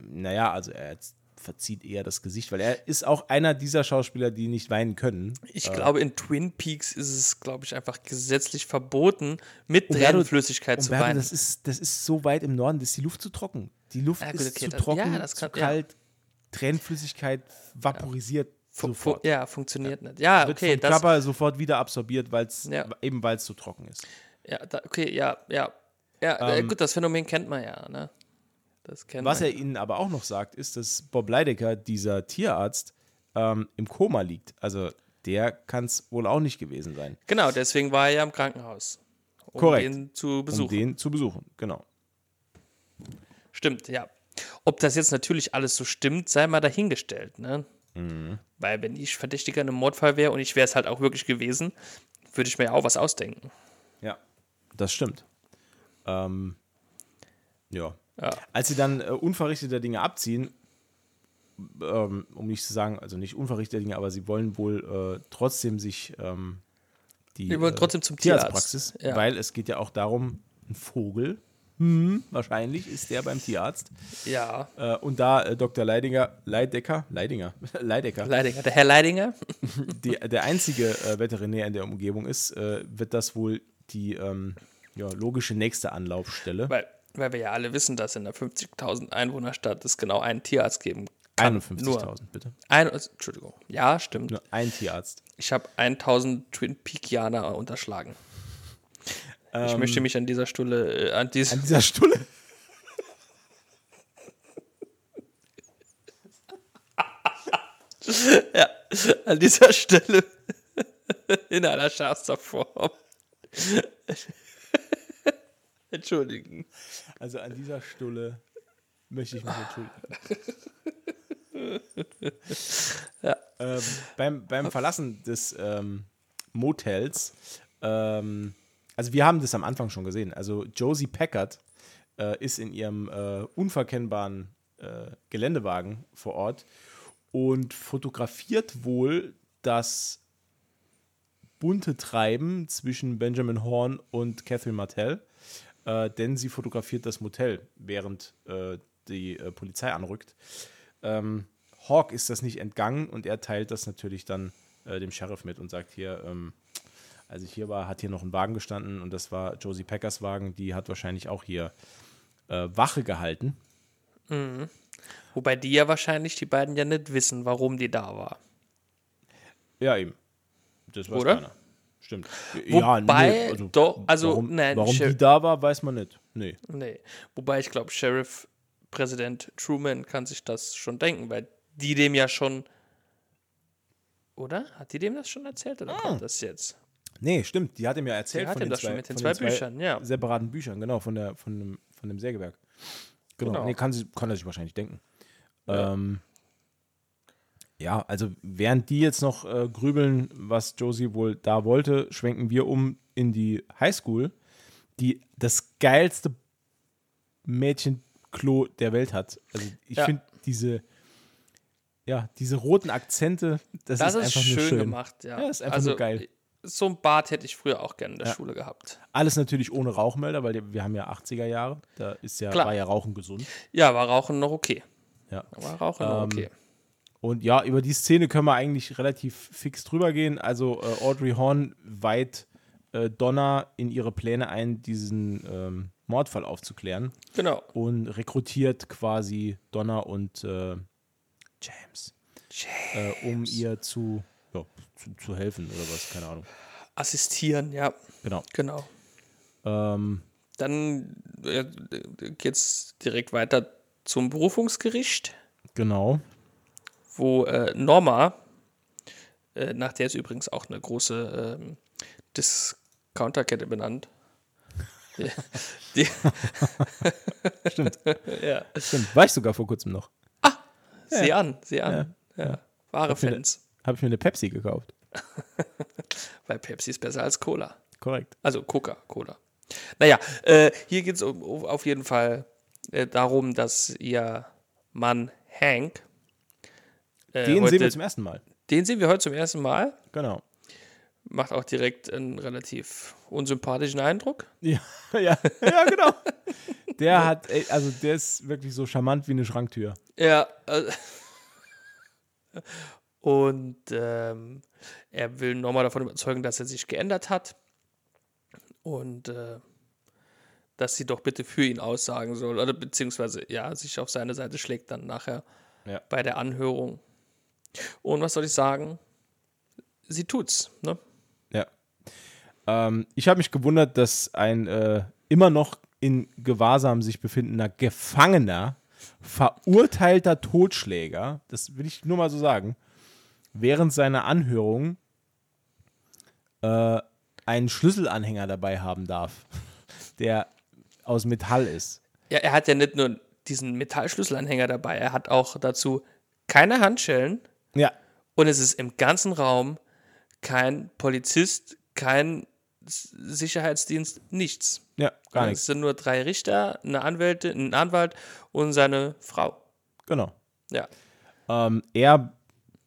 naja, also er verzieht eher das Gesicht, weil er ist auch einer dieser Schauspieler, die nicht weinen können. Ich glaube, in Twin Peaks ist es, glaube ich, einfach gesetzlich verboten, mit Umberto- Tränenflüssigkeit zu Umberto, weinen. das ist, das ist so weit im Norden, dass die Luft zu trocken. Die Luft Ja, gut, ist okay, zu trocken, ja, das kann- zu kalt, Tränenflüssigkeit vaporisiert Fu- fu- sofort. ja, funktioniert nicht. Ja, Wird okay, vom das, Körper sofort wieder absorbiert, weil's, Ja. eben weil es zu trocken ist. ja, da, okay, ja, ja. Ja, äh, Ähm, gut, das Phänomen kennt man ja, ne? Das kennt Was man. er ihnen aber auch noch sagt, ist, dass Bob Leidecker, dieser Tierarzt, ähm, im Koma liegt. Also der kann es wohl auch nicht gewesen sein, Genau, deswegen war er ja im Krankenhaus. Um Korrekt. den zu um besuchen. den zu besuchen. Genau. Stimmt, ja. Ob das jetzt natürlich alles so stimmt, sei mal dahingestellt, ne? Mhm. Weil wenn ich Verdächtiger in einem Mordfall wäre und ich wäre es halt auch wirklich gewesen, würde ich mir ja auch was ausdenken. Ja, das stimmt. Ähm, ja. Ja. Als sie dann äh, unverrichtete Dinge abziehen, ähm, um nicht zu sagen, also nicht unverrichtete Dinge, aber sie wollen wohl äh, trotzdem sich ähm, die Die wollen äh, trotzdem zum Tierarzt. Tierarztpraxis, Ja. weil es geht ja auch darum, ein Vogel, hm, wahrscheinlich ist der beim Tierarzt. Ja. Äh, und da äh, Dr. Leidinger, Leidecker, Leidinger, Leidecker, Leidinger. Der Herr Leidinger? die, der einzige äh, Veterinär in der Umgebung ist, äh, wird das wohl die ähm, ja, logische nächste Anlaufstelle. Weil, weil wir ja alle wissen, dass in einer 50.000 Einwohnerstadt es genau einen Tierarzt geben kann. 51.000, bitte. Ein, Entschuldigung. Ja, stimmt. Nur ein Tierarzt. Ich habe 1000 Twin Peakianer unterschlagen. Ich Ähm, möchte mich an dieser Stelle, äh, an An diesem, dieser Stulle. ja, an dieser Stelle in aller schärfster Form. Entschuldigen. Also an dieser Stulle möchte ich mich entschuldigen. ähm, beim, beim Verlassen des ähm, Motels, ähm, also wir haben das am Anfang schon gesehen. Also Josie Packard äh, ist in ihrem äh, unverkennbaren äh, Geländewagen vor Ort und fotografiert wohl das bunte Treiben zwischen Benjamin Horn und Catherine Martell, äh, denn sie fotografiert das Motel, während äh, die äh, Polizei anrückt. Ähm, Hawk ist das nicht entgangen und er teilt das natürlich dann dem Sheriff mit und sagt hier, ähm, als ich hier war, hat hier noch ein Wagen gestanden und das war Josie Packers Wagen, die hat wahrscheinlich auch hier äh, Wache gehalten. Wobei die ja wahrscheinlich, die beiden ja nicht wissen, warum die da war. Ja, eben. Das weiß Oder? keiner. Stimmt. Wobei, doch, also, warum, nein, warum die da war, weiß man nicht. Nee. Nee. Wobei ich glaube, Sheriff Präsident Truman kann sich das schon denken, weil die dem ja schon. Oder? Hat die dem das schon erzählt oder kommt das jetzt? Nee, stimmt. Die hat ihm ja erzählt Die hat von, ihm den das schon zwei, mit den zwei Büchern, ja. separaten Büchern, genau, von, der, von, dem, von dem Sägewerk. Genau. Genau. Nee, kann, sie, kann er sich wahrscheinlich denken. Ja. Ähm, ja, also während die jetzt noch äh, grübeln, was Josie wohl da wollte, schwenken wir um in die Highschool, die das geilste Mädchenklo der Welt hat. Also ich Ja. finde diese, ja, diese roten Akzente, das, Das ist ist einfach schön, nur schön gemacht, ja. Ja, ist einfach also, nur geil. So ein Bart hätte ich früher auch gerne in der Ja. Schule gehabt. Alles natürlich ohne Rauchmelder, weil wir haben ja 80er Jahre. Da ist ja, Klar. war ja Rauchen gesund. Ja, war Rauchen noch okay. Ja. War Rauchen noch Ähm, okay. Und ja, über die Szene können wir eigentlich relativ fix drüber gehen. Also äh, Audrey Horn weiht äh, Donna in ihre Pläne ein, diesen ähm, Mordfall aufzuklären Genau. und rekrutiert quasi Donna und äh, James, äh, um ihr zu, zu, zu helfen oder was, keine Ahnung. Assistieren, ja, Genau. genau. Ähm, Dann äh, geht's direkt weiter zum Berufungsgericht, genau. wo äh, Norma, äh, nach der ist übrigens auch eine große ähm, Discounterkette benannt. Die, Stimmt. ja. Stimmt. War ich sogar vor kurzem noch. Sieh an, sieh an. Ja. Wahre Hab mir- Fans. Habe ich mir eine Pepsi gekauft. Weil Pepsi ist besser als Cola. Korrekt. Also Coca-Cola. Naja, äh, hier geht es um, auf jeden Fall äh, darum, dass ihr Mann Hank. Äh, Den heute, sehen wir zum ersten Mal. den sehen wir heute zum ersten Mal. Genau. Macht auch direkt einen relativ unsympathischen Eindruck. Ja, ja, ja, genau. Der hat, ey, also der ist wirklich so charmant wie eine Schranktür. Ja. Äh, und ähm, er will nochmal davon überzeugen, dass er sich geändert hat. Und äh, dass sie doch bitte für ihn aussagen soll. Oder beziehungsweise, ja, sich auf seine Seite schlägt dann nachher Ja. bei der Anhörung. Und was soll ich sagen? Sie tut's, ne? Ja. Ähm, ich habe mich gewundert, dass ein äh, immer noch in Gewahrsam sich befindender Gefangener, verurteilter Totschläger, das will ich nur mal so sagen, während seiner Anhörung äh, einen Schlüsselanhänger dabei haben darf, der aus Metall ist. Ja, er hat ja nicht nur diesen Metallschlüsselanhänger dabei, er hat auch dazu keine Handschellen Ja, und es ist im ganzen Raum kein Polizist, kein Sicherheitsdienst, nichts. ja, gar Es nichts. sind nur drei Richter, eine Anwältin, ein Anwalt und seine Frau. Genau. Ja. Ähm, er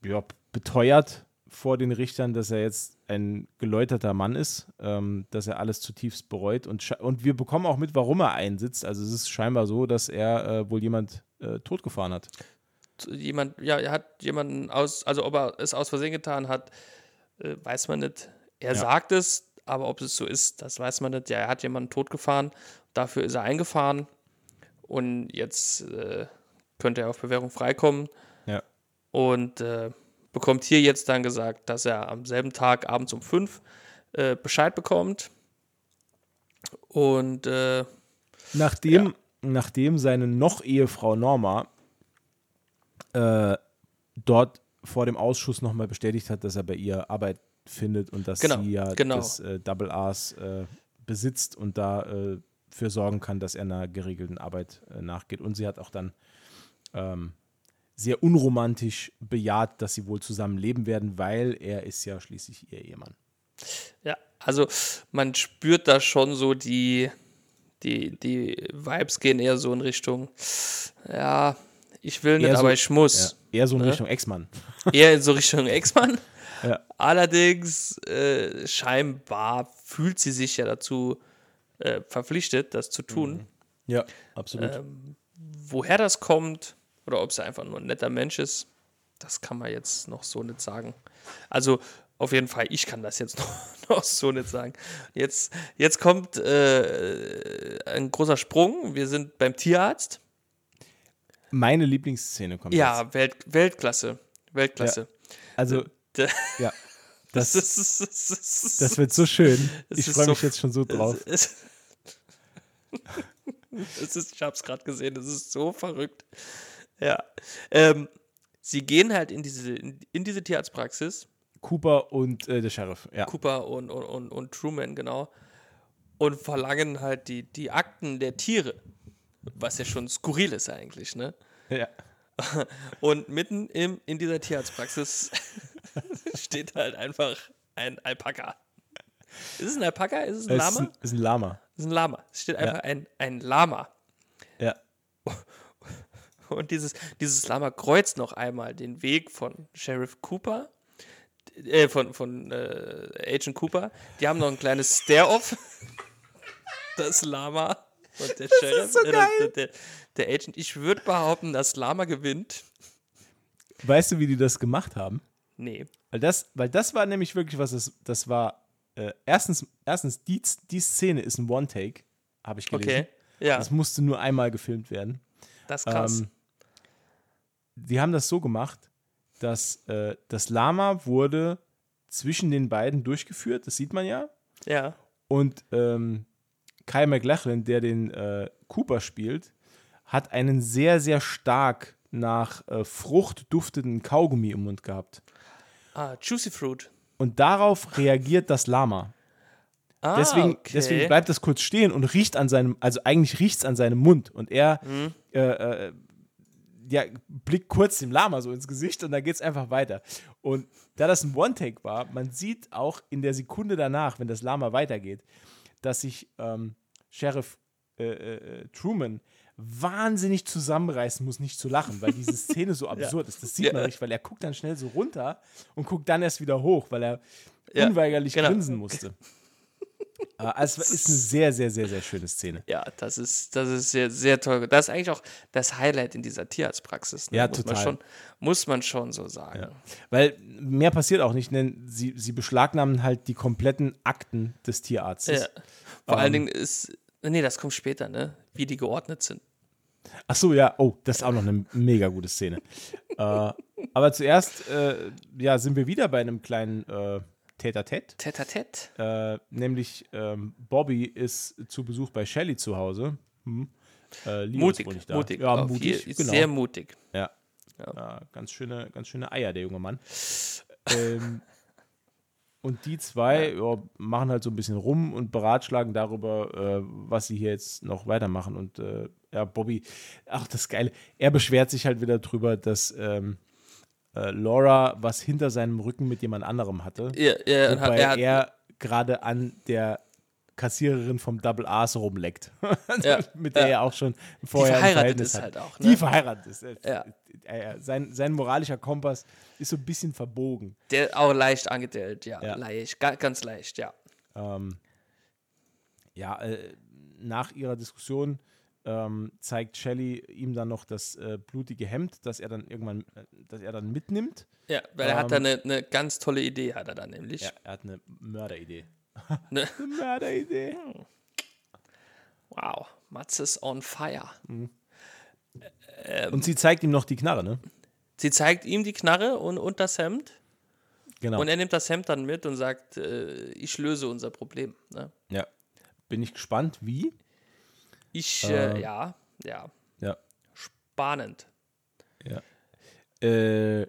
ja, beteuert vor den Richtern, dass er jetzt ein geläuterter Mann ist, ähm, dass er alles zutiefst bereut und, und wir bekommen auch mit, warum er einsitzt. Also es ist scheinbar so, dass er äh, wohl jemand äh, totgefahren hat. Jemand, ja, er hat jemanden aus, also ob er es aus Versehen getan hat, äh, weiß man nicht. Er Ja. sagt es, aber ob es so ist, das weiß man nicht. Ja, er hat jemanden totgefahren, dafür ist er eingefahren und jetzt äh, könnte er auf Bewährung freikommen Ja. und äh, bekommt hier jetzt dann gesagt, dass er am selben Tag abends um fünf äh, Bescheid bekommt. Und äh, Nachdem, nachdem seine noch-Ehefrau Norma äh, dort vor dem Ausschuss nochmal bestätigt hat, dass er bei ihr Arbeit findet und dass Genau, sie ja genau. das äh, Double A's äh, besitzt und da äh, für sorgen kann, dass er einer geregelten Arbeit nachgeht. Und sie hat auch dann ähm, sehr unromantisch bejaht, dass sie wohl zusammen leben werden, weil er ist ja schließlich ihr Ehemann. Ja, also man spürt da schon so die, die, die Vibes gehen eher so in Richtung, ja, ich will nicht, Eher so- aber ich muss. Ja, eher so in Ne? Richtung Ex-Mann. Eher in so Richtung Ex-Mann. Ja. Allerdings, äh, scheinbar fühlt sie sich ja dazu äh, verpflichtet, das zu tun. Ja, absolut. Ähm, woher das kommt oder ob sie einfach nur ein netter Mensch ist, das kann man jetzt noch so nicht sagen. Also auf jeden Fall, ich kann das jetzt noch, noch so nicht sagen. Jetzt, jetzt kommt äh, ein großer Sprung. Wir sind beim Tierarzt. Meine Lieblingsszene kommt jetzt. Ja, Welt, Weltklasse. Weltklasse. Also, D- ja. Das, Das, ist, das, ist, das wird so schön. Es Ich freue so- mich jetzt schon so drauf. Es, es ist, ich habe es gerade gesehen, es ist so verrückt. Ja. Ähm, sie gehen halt in diese, in, in diese Tierarztpraxis, Cooper und äh, der Sheriff. Ja. Cooper und, und, und, und Truman, genau, und verlangen halt die, die Akten der Tiere. Was ja schon skurril ist eigentlich, ne? ja. Und mitten im, in dieser Tierarztpraxis steht halt einfach ein Alpaka. Ist es ein Alpaka? Ist es ein Es ist Lama? ein, ist ein Lama. Es ist ein Lama. Es steht einfach ein, ein Lama. Ja. Und dieses, dieses Lama kreuzt noch einmal den Weg von Sheriff Cooper, äh, von, von äh, Agent Cooper. Die haben noch ein kleines Stare-Off. Das Lama und der Sheriff. so äh, der, der Agent. Ich würde behaupten, das Lama gewinnt. Weißt du, wie die das gemacht haben? Nee. Weil das, weil das war nämlich wirklich was, das, das war, äh, erstens, erstens die, die Szene ist ein One-Take, habe ich gelesen. Okay. Ja, Das musste nur einmal gefilmt werden. das ist krass. Ähm, die haben das so gemacht, dass äh, das Lama wurde zwischen den beiden durchgeführt, das sieht man ja. ja. Und ähm, Kyle McLachlan, der den äh, Cooper spielt, hat einen sehr, sehr stark nach äh, Frucht duftenden Kaugummi im Mund gehabt. Ah, Juicy Fruit. Und darauf reagiert das Lama. Ah, Deswegen, okay. deswegen bleibt das kurz stehen und riecht an seinem, also eigentlich riecht es an seinem Mund. Und er Mhm. äh, äh, ja, blickt kurz dem Lama so ins Gesicht und dann geht es einfach weiter. Und da das ein One-Take war, man sieht auch in der Sekunde danach, wenn das Lama weitergeht, dass sich ähm, Sheriff äh, äh, Truman wahnsinnig zusammenreißen muss, nicht zu lachen, weil diese Szene so absurd ist. Das sieht man Ja. nicht, weil er guckt dann schnell so runter und guckt dann erst wieder hoch, weil er Ja, unweigerlich genau. grinsen musste. Äh, also es ist eine sehr, sehr, sehr, sehr schöne Szene. Ja, das ist, das ist sehr, sehr toll. Das ist eigentlich auch das Highlight in dieser Tierarztpraxis. Ne? Ja, muss total. Man schon, muss man schon so sagen. Ja. Weil mehr passiert auch nicht, denn sie, sie beschlagnahmen halt die kompletten Akten des Tierarztes. Ja. Vor allen Ähm. Dingen ist, nee, das kommt später, ne? Wie die geordnet sind. Ach so, ja, oh, das ist auch noch eine mega gute Szene. äh, aber zuerst, äh, ja, sind wir wieder bei einem kleinen äh, Tête-à-tête. Äh, nämlich ähm, Bobby ist zu Besuch bei Shelly zu Hause. Hm. Äh, Mutig, mutig. Ja, Auf mutig, genau. Sehr mutig. Ja. Ja. Ja, ganz, schöne, ganz schöne Eier, der junge Mann. ähm, und die zwei ja, machen halt so ein bisschen rum und beratschlagen darüber, äh, was sie hier jetzt noch weitermachen. Und äh, ja, Bobby, ach, das Geile, er beschwert sich halt wieder drüber, dass ähm, äh, Laura was hinter seinem Rücken mit jemand anderem hatte. Ja, ja, wobei er er gerade an der Kassiererin vom Double A's rumleckt. Ja, mit der ja. er auch schon vorher ein verheiratet ist hat. halt auch, Die ne? verheiratet ist. Äh, Ja. äh, sein, sein moralischer Kompass ist so ein bisschen verbogen. der auch leicht angedellt, ja. Ja. Leicht, ga, ganz leicht, ja. Ähm, ja, äh, nach ihrer Diskussion ähm, zeigt Shelley ihm dann noch das äh, blutige Hemd, das er dann irgendwann, äh, das er dann mitnimmt. Ja, weil er hat da Ähm. eine, eine ganz tolle Idee, hat er da nämlich. Ja, er hat eine Mörderidee. Ne? Eine Mörderidee. Wow, Matze ist on fire. Und sie zeigt ihm noch die Knarre, ne? Sie zeigt ihm die Knarre und, und das Hemd. Genau. Und er nimmt das Hemd dann mit und sagt, äh, ich löse unser Problem. Ne? ja. Bin ich gespannt, wie? Ich, äh, ja, ja, Ja. spannend. Ja. Äh,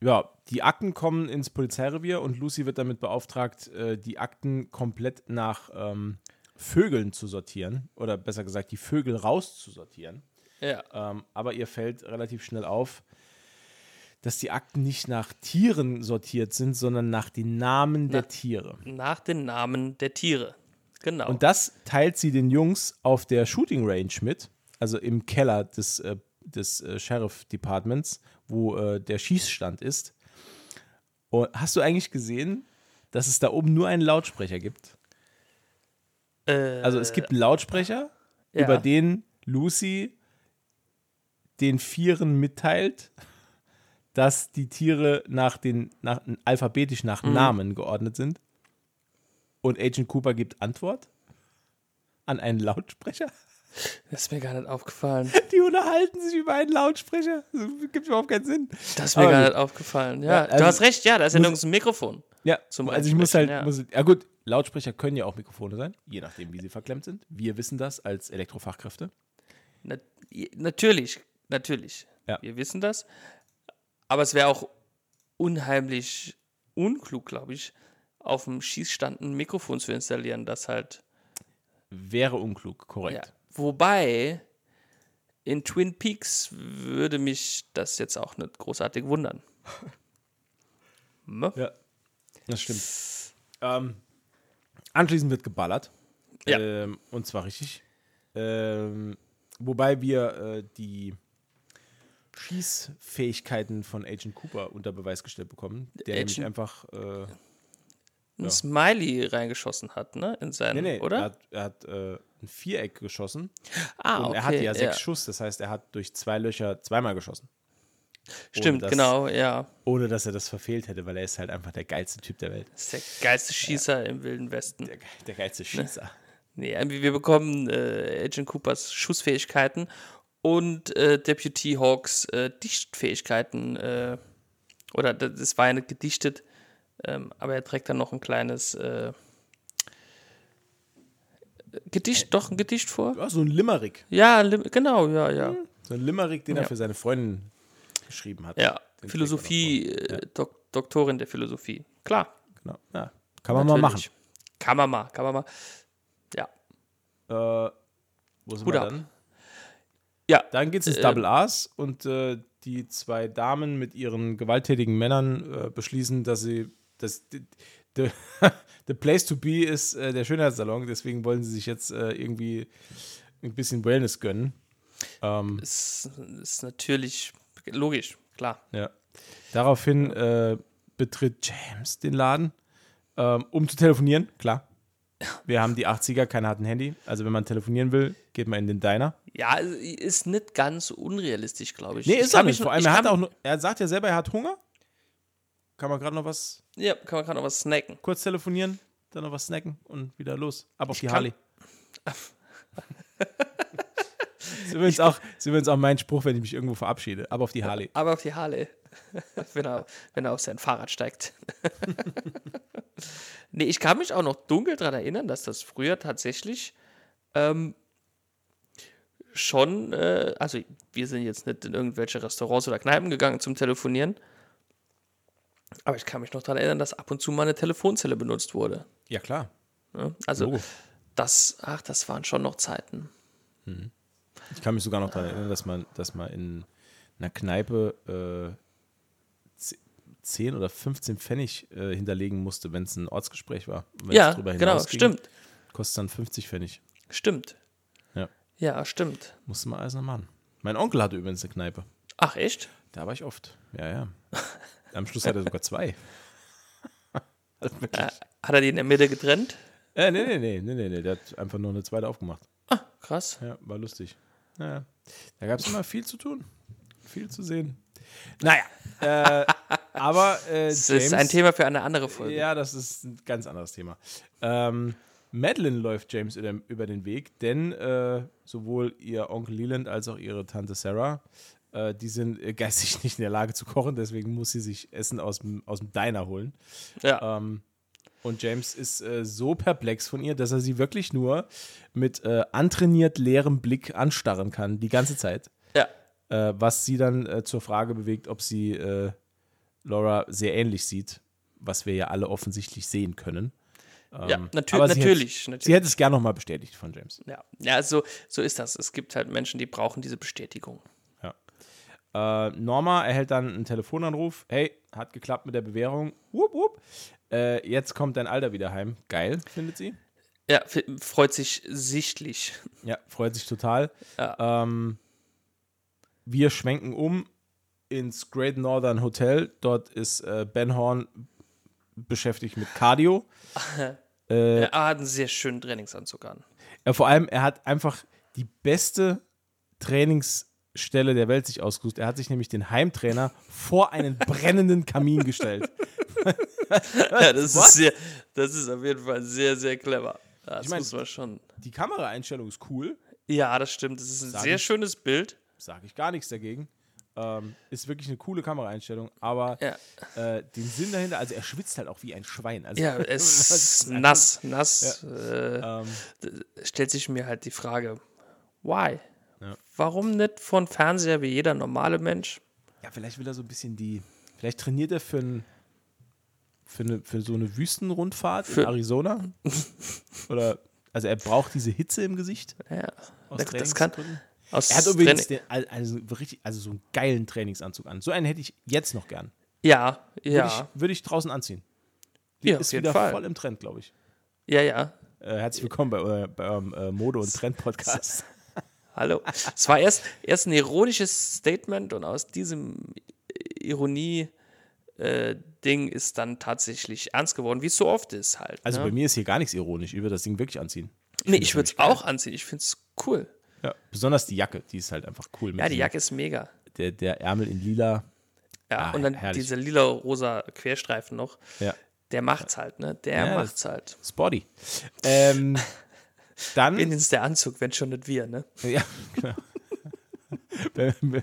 ja, die Akten kommen ins Polizeirevier und Lucy wird damit beauftragt, äh, die Akten komplett nach ähm, Vögeln zu sortieren. Oder besser gesagt, die Vögel rauszusortieren. Ja, Ähm, aber ihr fällt relativ schnell auf, dass die Akten nicht nach Tieren sortiert sind, sondern nach den Namen der Tiere. nach den Namen der Tiere. Genau. Und das teilt sie den Jungs auf der Shooting Range mit, also im Keller des, äh, des äh, Sheriff Departments, wo äh, der Schießstand ist. Und hast du eigentlich gesehen, dass es da oben nur einen Lautsprecher gibt? äh, Also es gibt einen Lautsprecher, ja. über den Lucy den Vieren mitteilt, dass die Tiere nach den, nach, alphabetisch nach Mhm. Namen geordnet sind. Und Agent Cooper gibt Antwort an einen Lautsprecher. Das ist mir gar nicht aufgefallen. Die unterhalten sich über einen Lautsprecher. Das gibt überhaupt keinen Sinn. Das ist mir Aber gar nicht aufgefallen. Ja, Ja, also du hast recht, ja, da ist ja nirgends ein Mikrofon. Ja, Zum also ich muss halt, Einsprechen, muss, ja gut, Lautsprecher können ja auch Mikrofone sein, je nachdem, wie sie verklemmt sind. Wir wissen das als Elektrofachkräfte. Na, natürlich, natürlich. Ja. Wir wissen das. Aber es wäre auch unheimlich unklug, glaube ich, auf dem Schießstand ein Mikrofon zu installieren, das halt. Wäre unklug, Ja. korrekt. Wobei, in Twin Peaks würde mich das jetzt auch nicht großartig wundern. Ne? Ja, das stimmt. Ähm, anschließend wird geballert. Ja. Ähm, und zwar richtig. Ähm, wobei wir äh, die Schießfähigkeiten von Agent Cooper unter Beweis gestellt bekommen, der Agent- nämlich einfach. Äh, Ein Smiley reingeschossen hat, ne? In seinen, nee, nee, oder? er hat, er hat äh, ein Viereck geschossen ah, und okay. er hatte ja sechs Schuss, das heißt, er hat durch zwei Löcher zweimal geschossen. Stimmt, das- genau, ja. Ohne dass er das verfehlt hätte, weil er ist halt einfach der geilste Typ der Welt. Das ist der geilste Schießer im Wilden Westen. Der, der geilste Schießer. Nee, wir bekommen äh, Agent Coopers Schussfähigkeiten und äh, Deputy Hawks äh, Dichtfähigkeiten. Äh, oder das das war ja nicht gedichtet, ähm, aber er trägt dann noch ein kleines äh, Gedicht, doch ein Gedicht vor? Ja, so ein Limerick. Ja, lim- genau, ja, ja. So ein Limerick, den Ja. er für seine Freundin geschrieben hat. Ja, Den Philosophie, äh, Dok Doktorin der Philosophie. Klar. Genau. Ja. Kann man mal natürlich. Kann man mal, kann man mal. Ja. machen. Äh, wo sind Hut wir ab. dann? Ja, Dann geht es ins Äh, Double A's und äh, die zwei Damen mit ihren gewalttätigen Männern äh, beschließen, dass sie die, the, the place to be ist äh, der Schönheitssalon, deswegen wollen sie sich jetzt äh, irgendwie ein bisschen Wellness gönnen. Ähm, ist, ist natürlich logisch, klar. ja. Daraufhin äh, betritt James den Laden, ähm, um zu telefonieren, klar. Wir haben die 80er, keiner hat ein Handy. Also wenn man telefonieren will, geht man in den Diner. Ja, ist nicht ganz unrealistisch, glaube ich. Nee, Ich ist kann er nicht. Vor allem, ich er hat auch er sagt ja selber, er hat Hunger. Kann man gerade noch was Ja, kann man kann auch was snacken. kurz telefonieren, dann noch was snacken und wieder los. Ab auf Ich die Harley. ist, übrigens auch, ist übrigens auch mein Spruch, wenn ich mich irgendwo verabschiede. Ab auf die Harley. Aber auf die Harley. wenn, er, wenn er auf sein Fahrrad steigt. nee, ich kann mich auch noch dunkel daran erinnern, dass das früher tatsächlich ähm, schon, äh, also wir sind jetzt nicht in irgendwelche Restaurants oder Kneipen gegangen zum Telefonieren. Aber ich kann mich noch daran erinnern, dass ab und zu mal eine Telefonzelle benutzt wurde. Ja, klar. Ne? Also Logo. das, ach, das waren schon noch Zeiten. Ich kann mich sogar noch daran erinnern, dass man, dass man in einer Kneipe äh, ze- 10 oder 15 Pfennig äh, hinterlegen musste, wenn es ein Ortsgespräch war. Wenn Ja, es drüber genau, stimmt. Kostet dann 50 Pfennig. Stimmt. Ja. Ja, stimmt. Musste man alles noch machen. Mein Onkel hatte übrigens eine Kneipe. Ach, echt? Da war ich oft. Ja, ja. Am Schluss hat er sogar zwei. also. Äh, hat er die in der Mitte getrennt? Äh, nee, nee, nee, nee, nee, nee. Der hat einfach nur eine zweite aufgemacht. Ah, krass. Ja, war lustig. Naja. Da gab es immer viel zu tun. Viel zu sehen. Naja. Äh, aber äh, Das ist ein Thema für eine andere Folge. Ja, das ist ein ganz anderes Thema. Ähm, Madeline läuft James über über den Weg, denn äh, sowohl ihr Onkel Leland als auch ihre Tante Sarah, äh, die sind äh, geistig nicht in der Lage zu kochen, deswegen muss sie sich Essen aus dem, aus dem Diner holen. Ja. Ähm, und James ist äh, so perplex von ihr, dass er sie wirklich nur mit äh, antrainiert leerem Blick anstarren kann, die ganze Zeit. ja. Äh, was sie dann äh, zur Frage bewegt, ob sie äh, Laura sehr ähnlich sieht, was wir ja alle offensichtlich sehen können. ja, Ähm, natür aber sie natürlich. Hätte, natürlich. sie hätte es gern nochmal bestätigt von James. ja, ja so, so ist das. Es gibt halt Menschen, die brauchen diese Bestätigung. Äh, Norma erhält dann einen Telefonanruf. Hey, hat geklappt mit der Bewährung. Wupp, wupp. Äh, jetzt kommt dein Alter wieder heim. Geil, findet sie. Ja, freut sich sichtlich. Ja, freut sich total. Ja. Ähm, wir schwenken um ins Great Northern Hotel. Dort ist äh, Ben Horn beschäftigt mit Cardio. Äh, Er hat einen sehr schönen Trainingsanzug an. Ja, vor allem, er hat einfach die beste Trainingsstelle der Welt sich ausgesucht. Er hat sich nämlich den Heimtrainer vor einen brennenden Kamin gestellt. Ja, das What? ist, sehr, das ist auf jeden Fall sehr, sehr clever. Ja, Das Ich mein- muss man schon. Die Kameraeinstellung ist cool, Ja, das stimmt. Das ist ein Sag sehr ich. schönes Bild. sage ich gar nichts dagegen. Ähm, ist wirklich eine coole Kameraeinstellung, aber Ja. äh, den Sinn dahinter, also er schwitzt halt auch wie ein Schwein. Also, Ja, es ist nass, nass. Äh, ähm, stellt sich mir halt die Frage, why? Ja. Warum nicht von Fernseher wie jeder normale Mensch? ja, vielleicht will er so ein bisschen die, vielleicht trainiert er für, ein, für, eine, für so eine Wüstenrundfahrt in Für- Arizona. Oder, also er braucht diese Hitze im Gesicht. Ja, Aus das, das kann aus Er hat übrigens den, al- also, also so einen geilen Trainingsanzug an. So einen hätte ich jetzt noch gern. Ja, Würde, ja, ich, würde ich draußen anziehen. ja, auf ist wieder Fall. voll im Trend, glaube ich. Ja, ja. Äh, herzlich willkommen bei, eurem- bei eurem äh, Mode- und Trend-Podcast. Hallo. Es war erst, erst ein ironisches Statement und aus diesem Ironie äh, Ding ist dann tatsächlich ernst geworden, wie es so oft ist halt. Also ne? bei mir ist hier gar nichts ironisch. Ich würde das Ding wirklich anziehen. nee, ich würde es auch anziehen. Ich finde es cool. Ja. Besonders die Jacke, die ist halt einfach cool. Ja, die Jacke ist mega. Der, der Ärmel in lila. Ja, Ah, und dann herrlich. dieser lila-rosa Querstreifen noch. Ja. Der macht's halt, ne? Der Ja, macht's halt. Spotty. Ähm, dann. Wenigstens der Anzug, wenn schon nicht wir, ne? Ja, genau.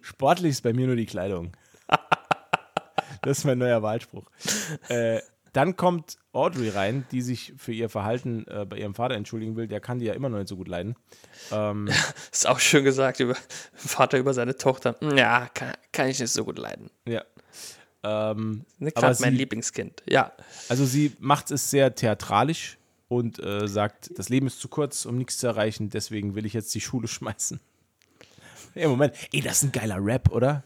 Sportlich ist bei mir nur die Kleidung. Das ist mein neuer Wahlspruch. Äh, dann kommt Audrey rein, die sich für ihr Verhalten äh, bei ihrem Vater entschuldigen will. Der kann die ja immer noch nicht so gut leiden. Ähm, Ist auch schön gesagt über Vater über seine Tochter. Ja, kann, kann ich nicht so gut leiden. ja. Ähm, aber Gerade mein Lieblingskind. Ja. also sie macht es sehr theatralisch und äh, sagt, das Leben ist zu kurz, um nichts zu erreichen, deswegen will ich jetzt die Schule schmeißen. Ey, Moment, ey, das ist ein geiler Rap, oder?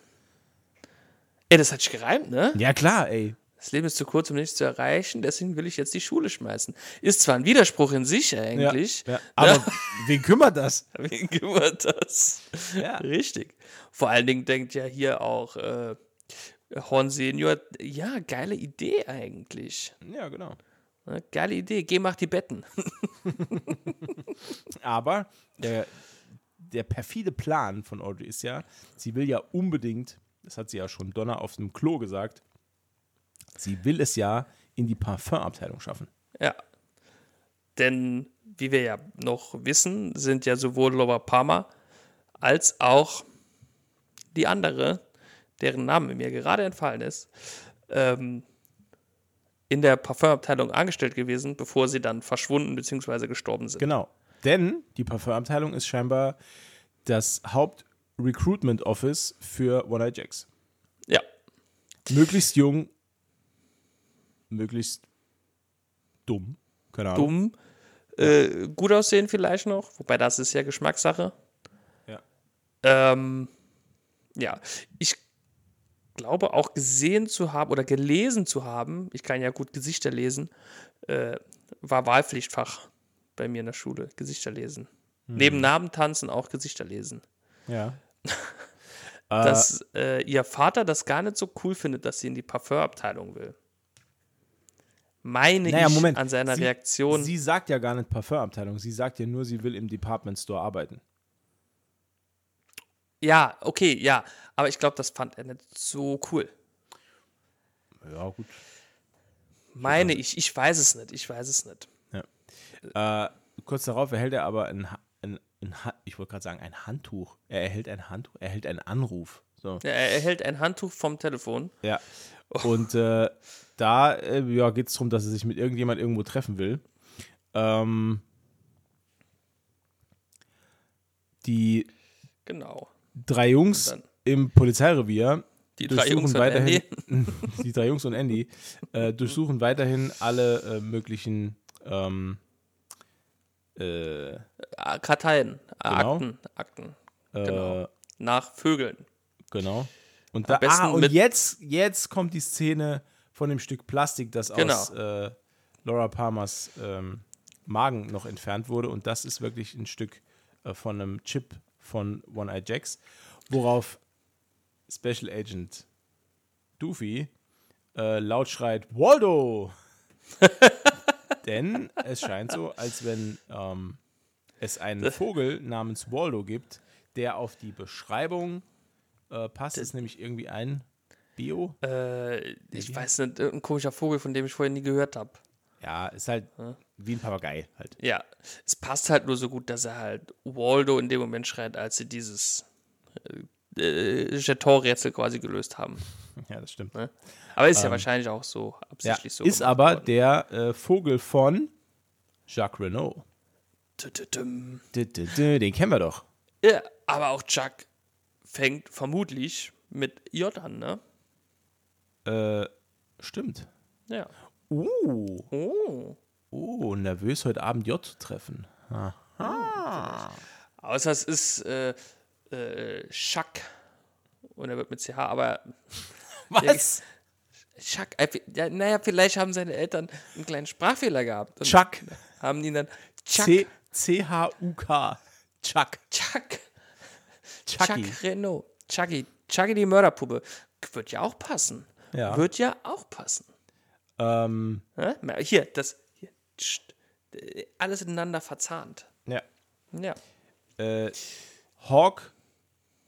Ey, das hat sich gereimt, ne? Ja, klar, ey. Das Leben ist zu kurz, um nichts zu erreichen, deswegen will ich jetzt die Schule schmeißen. Ist zwar ein Widerspruch in sich eigentlich. Ja, ja. Aber wen kümmert das? Wen kümmert das? Ja. Richtig. Vor allen Dingen denkt ja hier auch äh, Horn Senior, ja, geile Idee eigentlich. Ja, genau. Ne? Geile Idee, geh mach die Betten. Aber der, der perfide Plan von Audrey ist ja, sie will ja unbedingt, das hat sie ja schon Donner auf dem Klo gesagt, sie will es ja in die Parfümabteilung schaffen. Ja. Denn, wie wir ja noch wissen, sind ja sowohl Laura Palmer als auch die andere, deren Name mir gerade entfallen ist, ähm, in der Parfümabteilung angestellt gewesen, bevor sie dann verschwunden bzw. gestorben sind. Genau. Denn die Parfümabteilung ist scheinbar das Haupt-Recruitment-Office für One Eye Jacks. Ja. Möglichst jung, möglichst dumm. Keine Ahnung. Dumm. Äh, gut aussehen vielleicht noch, wobei das ist ja Geschmackssache. Ja. Ähm, ja, ich glaube auch gesehen zu haben oder gelesen zu haben, ich kann ja gut Gesichter lesen, äh, war Wahlpflichtfach bei mir in der Schule, Gesichter lesen. Hm. Neben Namen tanzen auch Gesichter lesen. Ja. Dass äh, ihr Vater das gar nicht so cool findet, dass sie in die Parfümabteilung will. Meine Naja, ich Moment. an seiner sie, Reaktion. Sie sagt ja gar nicht Parfümabteilung. Sie sagt ja nur, sie will im Department Store arbeiten. Ja, okay, ja. Aber ich glaube, das fand er nicht so cool. Ja, gut. Meine ich, ich weiß es nicht, ich weiß es nicht. Äh, kurz darauf erhält er aber ein, ein, ein ich wollte gerade sagen, ein Handtuch. Er erhält ein Handtuch, er erhält einen Anruf. So. Ja, Er erhält ein Handtuch vom Telefon. Ja. Und äh, da äh, ja, geht es darum, dass er sich mit irgendjemand irgendwo treffen will. Ähm, die Genau. Drei Jungs im Polizeirevier Die drei Jungs und weiterhin, Andy. die drei Jungs und Andy äh, durchsuchen weiterhin alle äh, möglichen ähm, äh, Ah, Karteien, Genau. Akten, Akten. äh, Genau. Nach Vögeln. Genau. Und, da, ah, und jetzt, jetzt kommt die Szene von dem Stück Plastik, das Genau. aus äh, Laura Palmers ähm, Magen noch entfernt wurde. Und das ist wirklich ein Stück äh, von einem Chip von One Eye Jacks, worauf Special Agent Doofy äh, laut schreit: Waldo! Denn es scheint so, als wenn ähm, es einen Vogel namens Waldo gibt, der auf die Beschreibung äh, passt. ist nämlich irgendwie ein Bio. Äh, ich weiß nicht, irgendein komischer Vogel, von dem ich vorher nie gehört habe. Ja, ist halt wie ein Papagei halt. Ja, es passt halt nur so gut, dass er halt Waldo in dem Moment schreit, als sie dieses äh, äh, Jeton-Rätsel quasi gelöst haben. Ja, das stimmt. Ne? Aber ist ja wahrscheinlich auch so Ja, absichtlich so. ist aber worden. der äh, Vogel von Jacques Renault. Den kennen wir doch. Ja, aber auch Chuck fängt vermutlich mit J an, ne? Äh, stimmt. Ja. Uh, Oh. oh, nervös heute Abend J zu treffen. Außer es ist äh, äh, Chuck. Und er wird mit CH, aber Was? Chuck, äh, ja, naja, vielleicht haben seine Eltern einen kleinen Sprachfehler gehabt. Und Chuck. Haben ihn dann Chuck. C-H-U-K. Chuck. Chuck. Chucky. Chuck Renault. Chucky. Chucky die Mörderpuppe. Wird ja auch passen. Ja. Wird ja auch passen. Ähm? Hier, das. Hier. Alles ineinander verzahnt. ja. Ja. Äh, Hawk,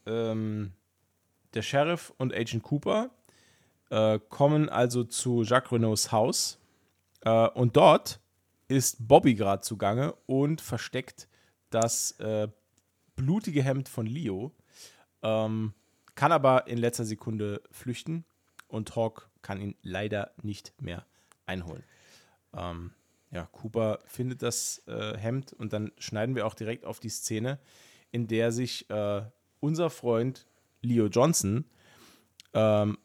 ähm, der Sheriff und Agent Cooper äh, kommen also zu Jacques Renaults Haus. Äh, und dort ist Bobby gerade zugange und versteckt das äh, blutige Hemd von Leo. Ähm, kann aber in letzter Sekunde flüchten und Hawk kann ihn leider nicht mehr einholen. Ähm, ja, Cooper findet das äh, Hemd und dann schneiden wir auch direkt auf die Szene, in der sich äh, unser Freund Leo Johnson ähm,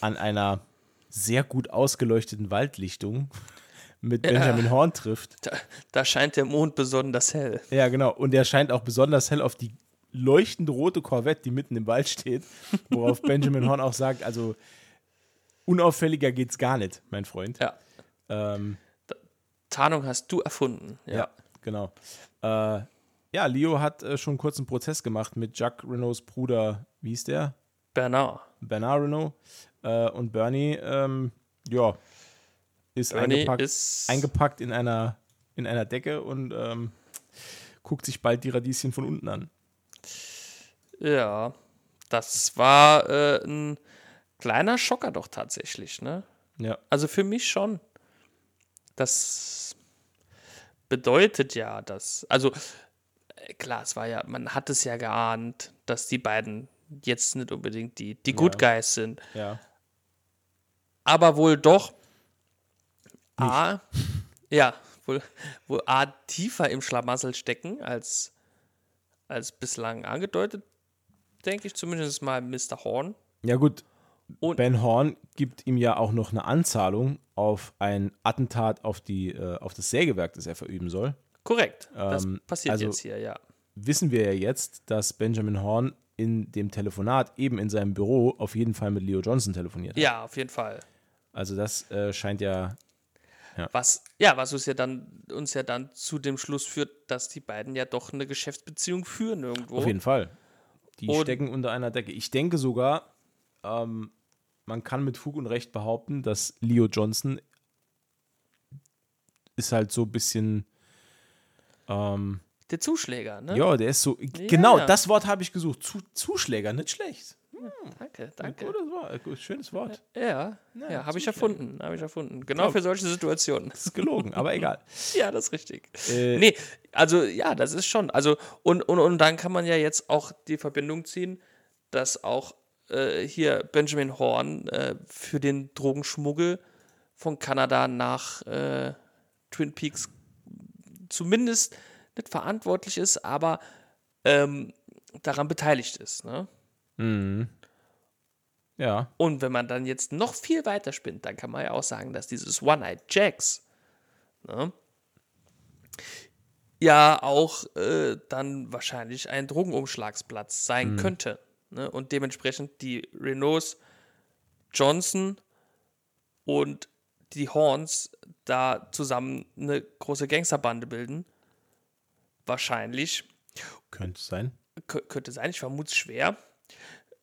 an einer sehr gut ausgeleuchteten Waldlichtung mit Benjamin Horn trifft. Da, da scheint der Mond besonders hell. Ja, genau. Und der scheint auch besonders hell auf die leuchtende rote Corvette, die mitten im Wald steht, worauf Benjamin Horn auch sagt, also unauffälliger geht's gar nicht, mein Freund. Ja. Ähm, Tarnung hast du erfunden. Ja. ja, genau. Äh, ja, Leo hat äh, schon kurz einen Prozess gemacht mit Jacques Renaults Bruder, wie hieß der? Bernard. Bernard Renault. Äh, und Bernie, ähm, ja, ist, Bernie eingepackt, ist- eingepackt in einer, in einer Decke und ähm, guckt sich bald die Radieschen von unten an. Ja. Das war äh, ein kleiner Schocker doch tatsächlich, ne? Ja, Also für mich schon. Das bedeutet ja, dass. Also, äh, klar, es war ja, man hat es ja geahnt, dass die beiden jetzt nicht unbedingt die, die Good Guys sind. ja. aber wohl doch A, ja, wohl, wohl A tiefer im Schlamassel stecken als, als bislang angedeutet, denke ich zumindest mal Mr. Horn. Ja, gut. Und- ben Horn gibt ihm ja auch noch eine Anzahlung auf ein Attentat auf, die, äh, auf das Sägewerk, das er verüben soll. Korrekt, das Ähm, passiert also- jetzt hier, ja. Wissen wir ja jetzt, dass Benjamin Horn in dem Telefonat eben in seinem Büro auf jeden Fall mit Leo Johnson telefoniert. hat. Ja, auf jeden Fall. Also das äh, scheint ja, Was, ja, was uns ja dann uns ja dann zu dem Schluss führt, dass die beiden ja doch eine Geschäftsbeziehung führen irgendwo. auf jeden Fall. Die Und- stecken unter einer Decke. Ich denke sogar, ähm, man kann mit Fug und Recht behaupten, dass Leo Johnson ist halt so ein bisschen ähm, Der Zuschläger, ne? Ja, der ist so. Genau, Ja. das Wort habe ich gesucht. Zu, Zuschläger, nicht schlecht. Danke, danke. Gutes Wort, schönes Wort. Ja, ja, habe ich erfunden, habe ich erfunden. Genau Glaub- für solche Situationen. Das ist gelogen, aber egal. Ja, das ist richtig. Äh, nee, also ja, das ist schon. Also, und, und, und dann kann man ja jetzt auch die Verbindung ziehen, dass auch äh, hier Benjamin Horn äh, für den Drogenschmuggel von Kanada nach äh, Twin Peaks zumindest nicht verantwortlich ist, aber ähm, daran beteiligt ist. Ne? Ja, Und wenn man dann jetzt noch viel weiter spinnt, dann kann man ja auch sagen, dass dieses One-Eyed Jacks ne, ja auch äh, dann wahrscheinlich ein Drogenumschlagsplatz sein könnte. Ne? Und dementsprechend die Renaults, Johnson und die Horns da zusammen eine große Gangsterbande bilden. Wahrscheinlich. könnte sein. Kö- könnte sein, ich vermute es schwer.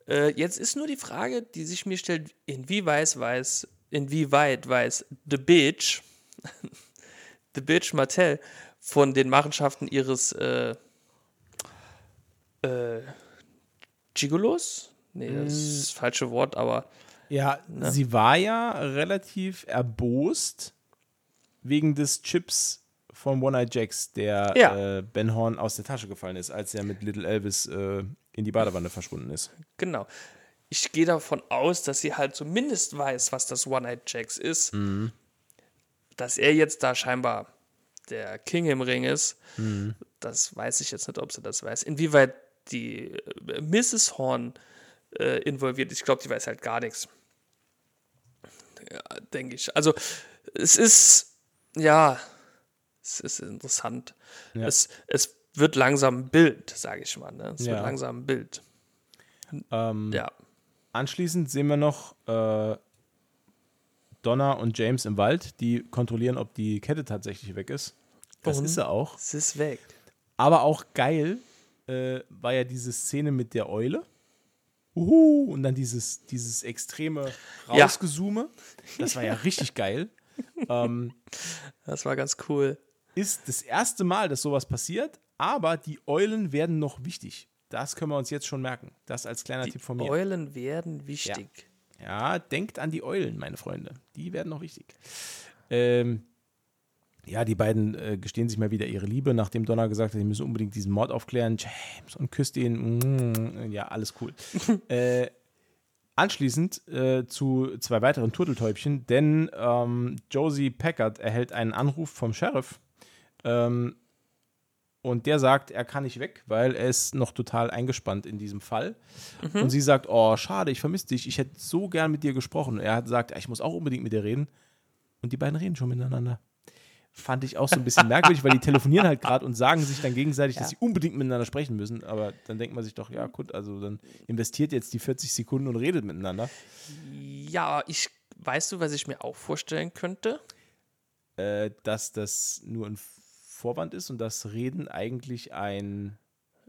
Äh, jetzt ist nur die Frage, die sich mir stellt, inwieweit weiß, inwieweit weiß The Bitch, The Bitch Martell von den Machenschaften ihres äh, äh, Gigolos? Nee, das ist das falsche Wort, aber Ja, sie war ja relativ erbost wegen des Chips von One Eye Jacks, der Ja. äh, Ben Horn aus der Tasche gefallen ist, als er mit Little Elvis äh, in die Badewanne verschwunden ist. Genau. Ich gehe davon aus, dass sie halt zumindest weiß, was das One-Night Jacks ist. Dass er jetzt da scheinbar der King im Ring ist, das weiß ich jetzt nicht, ob sie das weiß. Inwieweit die äh, Mrs. Horn äh, involviert ist, ich glaube, die weiß halt gar nichts. Ja, denke ich. Also, es ist, ja, es ist interessant. Ja. Es, es wird langsam ein Bild, sage ich mal. Ne? Es Ja. wird langsam ein Bild. Ähm, Ja. Anschließend sehen wir noch äh, Donna und James im Wald, die kontrollieren, ob die Kette tatsächlich weg ist. Das Und? ist sie auch. Es ist weg. Aber auch geil äh, war ja diese Szene mit der Eule. Uhu, und dann dieses, dieses extreme Ja. Rausgezoome. Das war ja richtig geil. Ähm, Das war ganz cool. ist das erste Mal, dass sowas passiert, aber die Eulen werden noch wichtig. Das können wir uns jetzt schon merken. Das als kleiner Tipp von mir. Eulen werden wichtig. Ja, denkt an die Eulen, meine Freunde. Die werden noch wichtig. Ähm, ja, die beiden äh, gestehen sich mal wieder ihre Liebe, nachdem Donna gesagt hat, sie müssen unbedingt diesen Mord aufklären. James und küsst ihn. Mm, ja, alles cool. äh, anschließend äh, zu zwei weiteren Turteltäubchen, denn ähm, Josie Packard erhält einen Anruf vom Sheriff. Ähm, und der sagt, er kann nicht weg, weil er ist noch total eingespannt in diesem Fall. Und sie sagt, oh, schade, ich vermisse dich. Ich hätte so gern mit dir gesprochen. Er hat gesagt, ich muss auch unbedingt mit dir reden. Und die beiden reden schon miteinander. Fand ich auch so ein bisschen merkwürdig, weil die telefonieren halt gerade und sagen sich dann gegenseitig, dass sie unbedingt miteinander sprechen müssen. Aber dann denkt man sich doch, ja gut, also dann investiert jetzt die 40 Sekunden und redet miteinander. Ja, ich weißt du, was ich mir auch vorstellen könnte? Äh, dass das nur ein Vorwand ist und das Reden eigentlich ein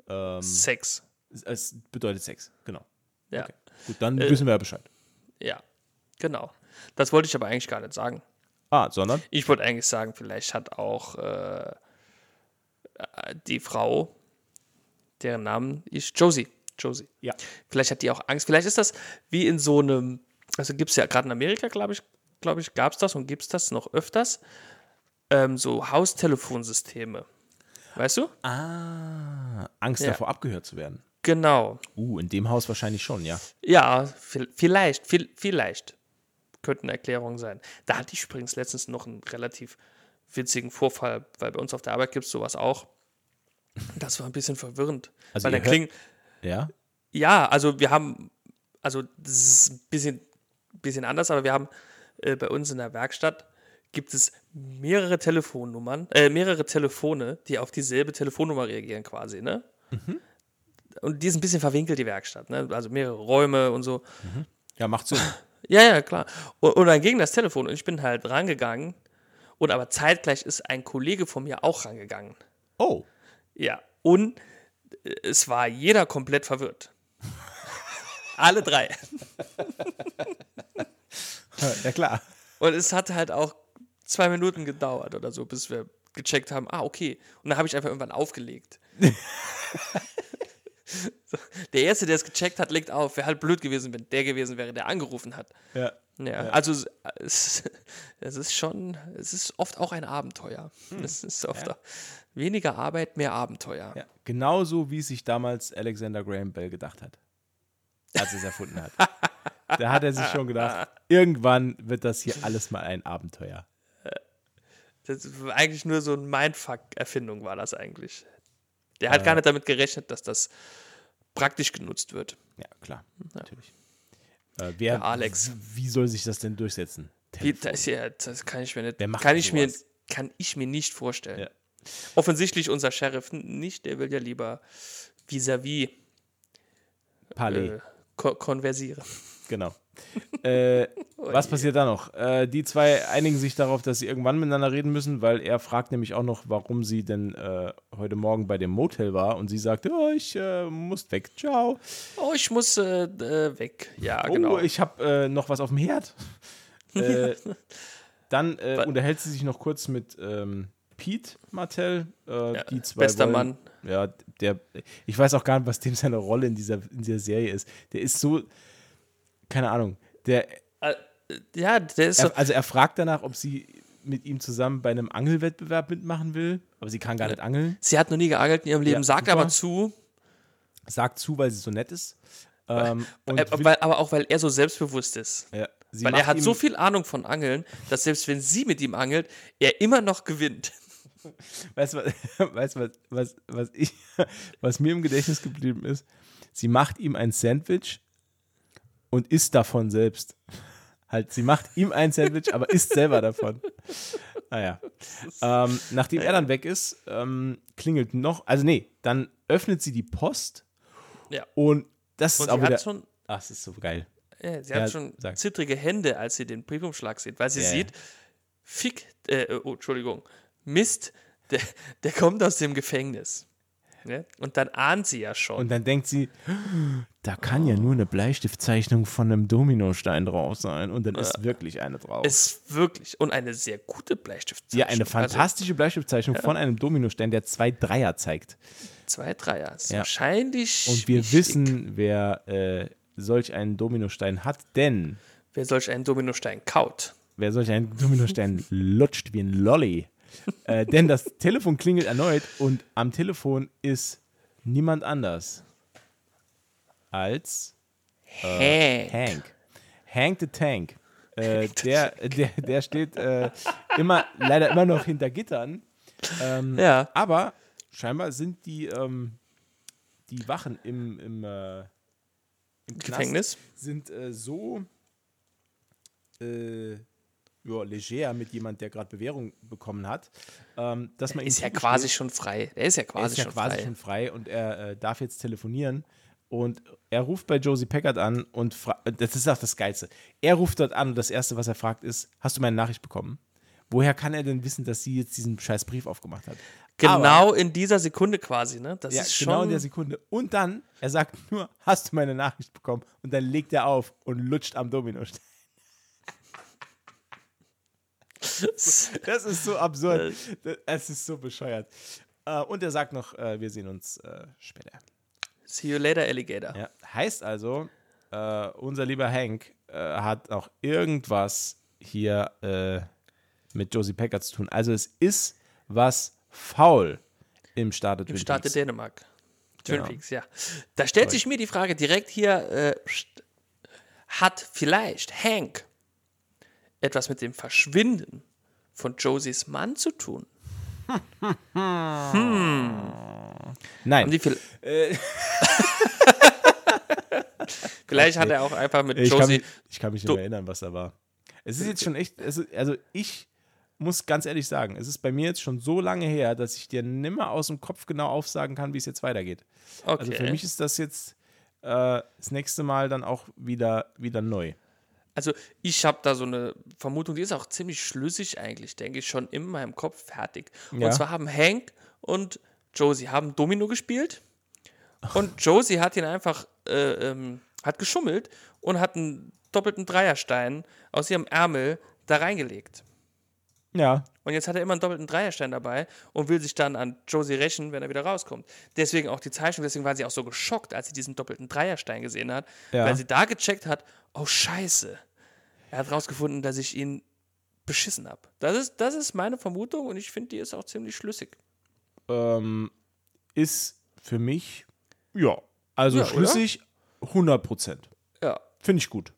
ähm, Sex. es bedeutet Sex, genau. Ja. Okay. Gut, dann wissen wir ja Bescheid. Ja. Genau. Das wollte ich aber eigentlich gar nicht sagen. Ah, sondern? Ich wollte eigentlich sagen, vielleicht hat auch äh, äh, die Frau, deren Namen ist Josie. Josie. Ja. Vielleicht hat die auch Angst. Vielleicht ist das wie in so einem, also gibt es ja gerade in Amerika, glaube ich, glaube ich, gab es das und gibt es das noch öfters, ähm, so Haustelefonsysteme. Weißt du? Ah, Angst Ja. davor, abgehört zu werden. Genau. Uh, in dem Haus wahrscheinlich schon, ja. Ja, vi- vielleicht, vi- vielleicht. Könnte eine Erklärung sein. Da hatte ich übrigens letztens noch einen relativ witzigen Vorfall, weil bei uns auf der Arbeit gibt es sowas auch. Das war ein bisschen verwirrend. Also weil dann klingt, Ja? ja, also wir haben, also das ist ein bisschen, bisschen anders, aber wir haben äh, bei uns in der Werkstatt gibt es mehrere Telefonnummern, äh, mehrere Telefone, die auf dieselbe Telefonnummer reagieren quasi, ne? Und die ist ein bisschen verwinkelt, die Werkstatt, ne? Also mehrere Räume und so. Ja, macht Sinn. Ja, ja, klar. Und, und dann ging das Telefon und ich bin halt rangegangen. Und aber zeitgleich ist ein Kollege von mir auch rangegangen. Oh, Ja. Und äh, es war jeder komplett verwirrt. Alle drei. ja klar. Und es hat halt auch zwei Minuten gedauert oder so, bis wir gecheckt haben, ah, okay. Und dann habe ich einfach irgendwann aufgelegt. der Erste, der es gecheckt hat, legt auf. Wäre halt blöd gewesen, wenn der gewesen wäre, der angerufen hat. Ja. Ja, also es- es, ist schon, es ist oft auch ein Abenteuer. Es ist oft auch weniger Arbeit, mehr Abenteuer. ja. Genauso wie sich damals Alexander Graham Bell gedacht hat, als er es erfunden hat. da hat er sich schon gedacht, irgendwann wird das hier alles mal ein Abenteuer. Das war eigentlich nur so ein Mindfuck-Erfindung war das eigentlich. Der hat gar nicht damit gerechnet, dass das praktisch genutzt wird. Ja, klar, natürlich. Äh, wer, Der Alex. Wie soll sich das denn durchsetzen? Wie, das, ja, das kann ich mir nicht, Wer macht kann ich mir, kann ich mir nicht vorstellen. Ja. Offensichtlich unser Sheriff nicht, der will ja lieber vis-à-vis Palais, äh, ko konversieren. Genau. äh, Oh was passiert da noch? Äh, die zwei einigen sich darauf, dass sie irgendwann miteinander reden müssen, weil er fragt nämlich auch noch, warum sie denn äh, heute Morgen bei dem Motel war und sie sagt, oh, ich äh, muss weg, ciao. Oh, ich muss äh, äh, weg. Ja, Oh, genau. ich habe noch was auf dem Herd. dann unterhält sie sich noch kurz mit ähm, Pete Martell. Die zwei bester wollen, Mann. Ja, der, ich weiß auch gar nicht, was dem seine Rolle in dieser, in dieser Serie ist. Der ist so, keine Ahnung, der, Äh, ja, der ist er, also er fragt danach, ob sie mit ihm zusammen bei einem Angelwettbewerb mitmachen will, aber sie kann gar nicht angeln. sie hat noch nie geangelt in ihrem Leben, Ja, sagt super. aber zu, Sagt zu, weil sie so nett ist. Ähm, äh, will, weil, aber auch weil er so selbstbewusst ist. ja, Weil er hat so viel Ahnung von Angeln, dass selbst wenn sie mit ihm angelt, er immer noch gewinnt. Weißt du, was, was, was, was, ich, was mir im Gedächtnis geblieben ist? Sie macht ihm ein Sandwich und isst davon selbst. Halt, sie macht ihm ein Sandwich, aber isst selber davon. Naja. Ähm, nachdem er dann weg ist, ähm, klingelt noch, also nee, dann öffnet sie die Post Ja. und das Und ist auch sie wieder, hat schon, ach, das ist so geil. äh, sie Ja, hat schon sag. zittrige Hände, als sie den Briefumschlag sieht, weil sie Ja, ja. sieht, Fick, äh, oh, Entschuldigung, Mist, der, der kommt aus dem Gefängnis. Ne? Und dann ahnt sie ja schon. Und dann denkt sie, da kann ja nur eine Bleistiftzeichnung von einem Dominostein drauf sein. Und dann ist wirklich eine drauf. ist wirklich. Und eine sehr gute Bleistiftzeichnung. ja, eine Also, fantastische Bleistiftzeichnung von einem Dominostein, der zwei Dreier zeigt. zwei Dreier. Ist Ja. wahrscheinlich. Und wir wichtig. wissen, wer äh, solch einen Dominostein hat, denn Wer solch einen Dominostein kaut. wer solch einen Dominostein lutscht wie ein Lolly. Äh, denn das Telefon klingelt erneut und am Telefon ist niemand anders als Hä? Hank. Hank the Tank. Äh, der, der, der steht äh, immer, leider immer noch hinter Gittern. Ähm, Ja. Aber scheinbar sind die, ähm, die Wachen im, im, äh, im Gefängnis? sind äh, so äh, ja, leger mit jemand, der gerade Bewährung bekommen hat, ähm, dass man ihm Ist ja quasi schon frei. Er ist ja er quasi ist ja schon quasi frei. schon frei und er äh, darf jetzt telefonieren. Und er ruft bei Josie Packard an und fragt, das ist auch das Geilste. Er ruft dort an und das Erste, was er fragt, ist: Hast du meine Nachricht bekommen? Woher kann er denn wissen, dass sie jetzt diesen scheiß Brief aufgemacht hat? Aber, Genau in dieser Sekunde quasi, ne? Das ja, ist schon. genau in der Sekunde. Und dann, er sagt nur: Hast du meine Nachricht bekommen? Und dann legt er auf und lutscht am Dominostein. Das ist so absurd. Es ist so bescheuert. Äh, Und er sagt noch: äh, Wir sehen uns äh, später. See you later, Alligator. Ja, heißt also, unser lieber Hank hat auch irgendwas hier mit Josie Packard zu tun. Also es ist was faul im Staate Im Staate Dänemark. Twin Genau. Peaks, ja. Da stellt sich mir die Frage direkt hier: äh, Hat vielleicht Hank etwas mit dem Verschwinden von Josies Mann zu tun? Nein, Haben die viel Vielleicht hat er auch einfach mit ich kann, Josie. mich, ich kann mich nicht mehr erinnern, was da war. Es ist jetzt schon echt, es ist, also ich muss ganz ehrlich sagen, es ist bei mir jetzt schon so lange her, dass ich dir nimmer aus dem Kopf genau aufsagen kann, wie es jetzt weitergeht. Okay. Also für mich ist das jetzt äh, das nächste Mal dann auch wieder, wieder neu. Also ich habe da so eine Vermutung, die ist auch ziemlich schlüssig eigentlich, denke ich, schon in meinem Kopf fertig. Ja. Und zwar haben Hank und Josie haben Domino gespielt und Josie hat ihn einfach, äh, ähm, hat geschummelt und hat einen doppelten Dreierstein aus ihrem Ärmel da reingelegt. Ja, Und jetzt hat er immer einen doppelten Dreierstein dabei und will sich dann an Josie rächen, wenn er wieder rauskommt. Deswegen auch die Zeichnung, deswegen war sie auch so geschockt, als sie diesen doppelten Dreierstein gesehen hat, Ja. weil sie da gecheckt hat, oh scheiße, er hat rausgefunden, dass ich ihn beschissen habe. Das ist, das ist meine Vermutung und ich finde, die ist auch ziemlich schlüssig. ähm, ist für mich, ja, also Ja, oder? schlüssig 100 Prozent. Ja, Finde ich gut.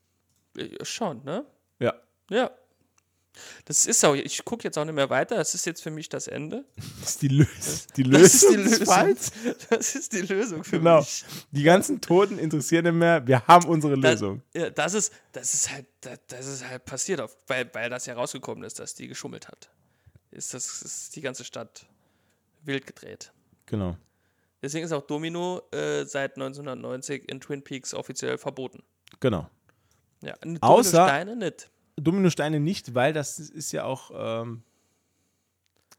äh, schon, ne? Ja. Ja. Das ist auch, ich gucke jetzt auch nicht mehr weiter, das ist jetzt für mich das Ende. Das ist die, Lös die Das ist Lösung die Lösung. Falls. Das ist die Lösung für Genau. mich. Die ganzen Toten interessieren nicht mehr. Wir haben unsere Das, Lösung. ja, das ist, das ist halt, das, das ist halt passiert, auf, weil, weil das ja rausgekommen ist, dass die geschummelt hat. Ist das ist die ganze Stadt wild gedreht. Genau. Deswegen ist auch Domino äh, seit 1990 in Twin Peaks offiziell verboten. Genau. Ja, Außer- Steine nicht. Dominosteine nicht, weil das ist ja auch, ähm,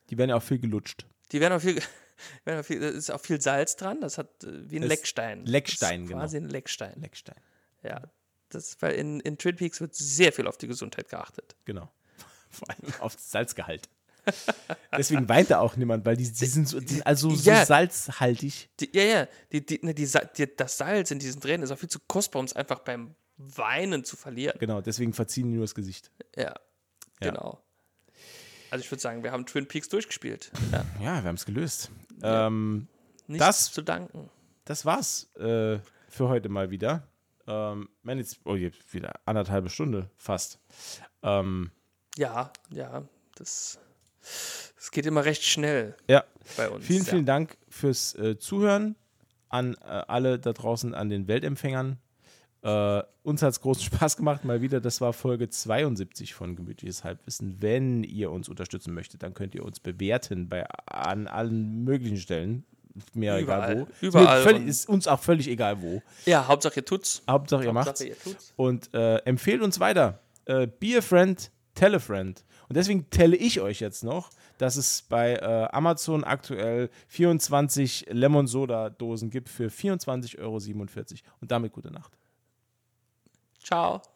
die werden ja auch viel gelutscht. Die werden auch viel, werden auch viel, da ist auch viel Salz dran. Das hat äh, wie ein Das- Leckstein. Leckstein, das ist genau. Quasi ein Leckstein. Leckstein. Ja. Das, weil in, in Twin Peaks wird sehr viel auf die Gesundheit geachtet. Genau. Vor allem auf das Salzgehalt. Deswegen weint da auch niemand, weil die, die sind, so, die sind also so Ja. salzhaltig. Die, ja, ja, die, die, ne, die, das Salz in diesen Tränen ist auch viel zu kostbar, um es einfach beim Weinen zu verlieren. Genau, deswegen verziehen die nur das Gesicht. Ja, Ja. genau. Also ich würde sagen, wir haben Twin Peaks durchgespielt. Ja, Ja, wir haben es gelöst. Ähm, nichts Das- zu danken. das war's äh, für heute mal wieder. Ähm, wenn jetzt, oh, jetzt wieder anderthalbe Stunde fast. Ähm, Ja, ja, das, das geht immer recht schnell ja, bei uns. vielen, ja. vielen Dank fürs äh, Zuhören an äh, alle da draußen, an den Weltempfängern. Äh, uns hat es großen Spaß gemacht, mal wieder. Das war Folge 72 von Gemütliches Halbwissen. Wenn ihr uns unterstützen möchtet, dann könnt ihr uns bewerten bei, an allen möglichen Stellen. Mir Überall. egal wo. Überall. Ist, völlig, ist uns auch völlig egal wo. Ja, Hauptsache ihr tut's. Hauptsache ihr macht's. Ihr tut's. Und äh, empfehlt uns weiter. Äh, be a friend, tell a friend. Und deswegen telle ich euch jetzt noch, dass es bei äh, Amazon aktuell 24 Lemon Soda Dosen gibt für 24,47 Euro. Und damit gute Nacht. Ciao.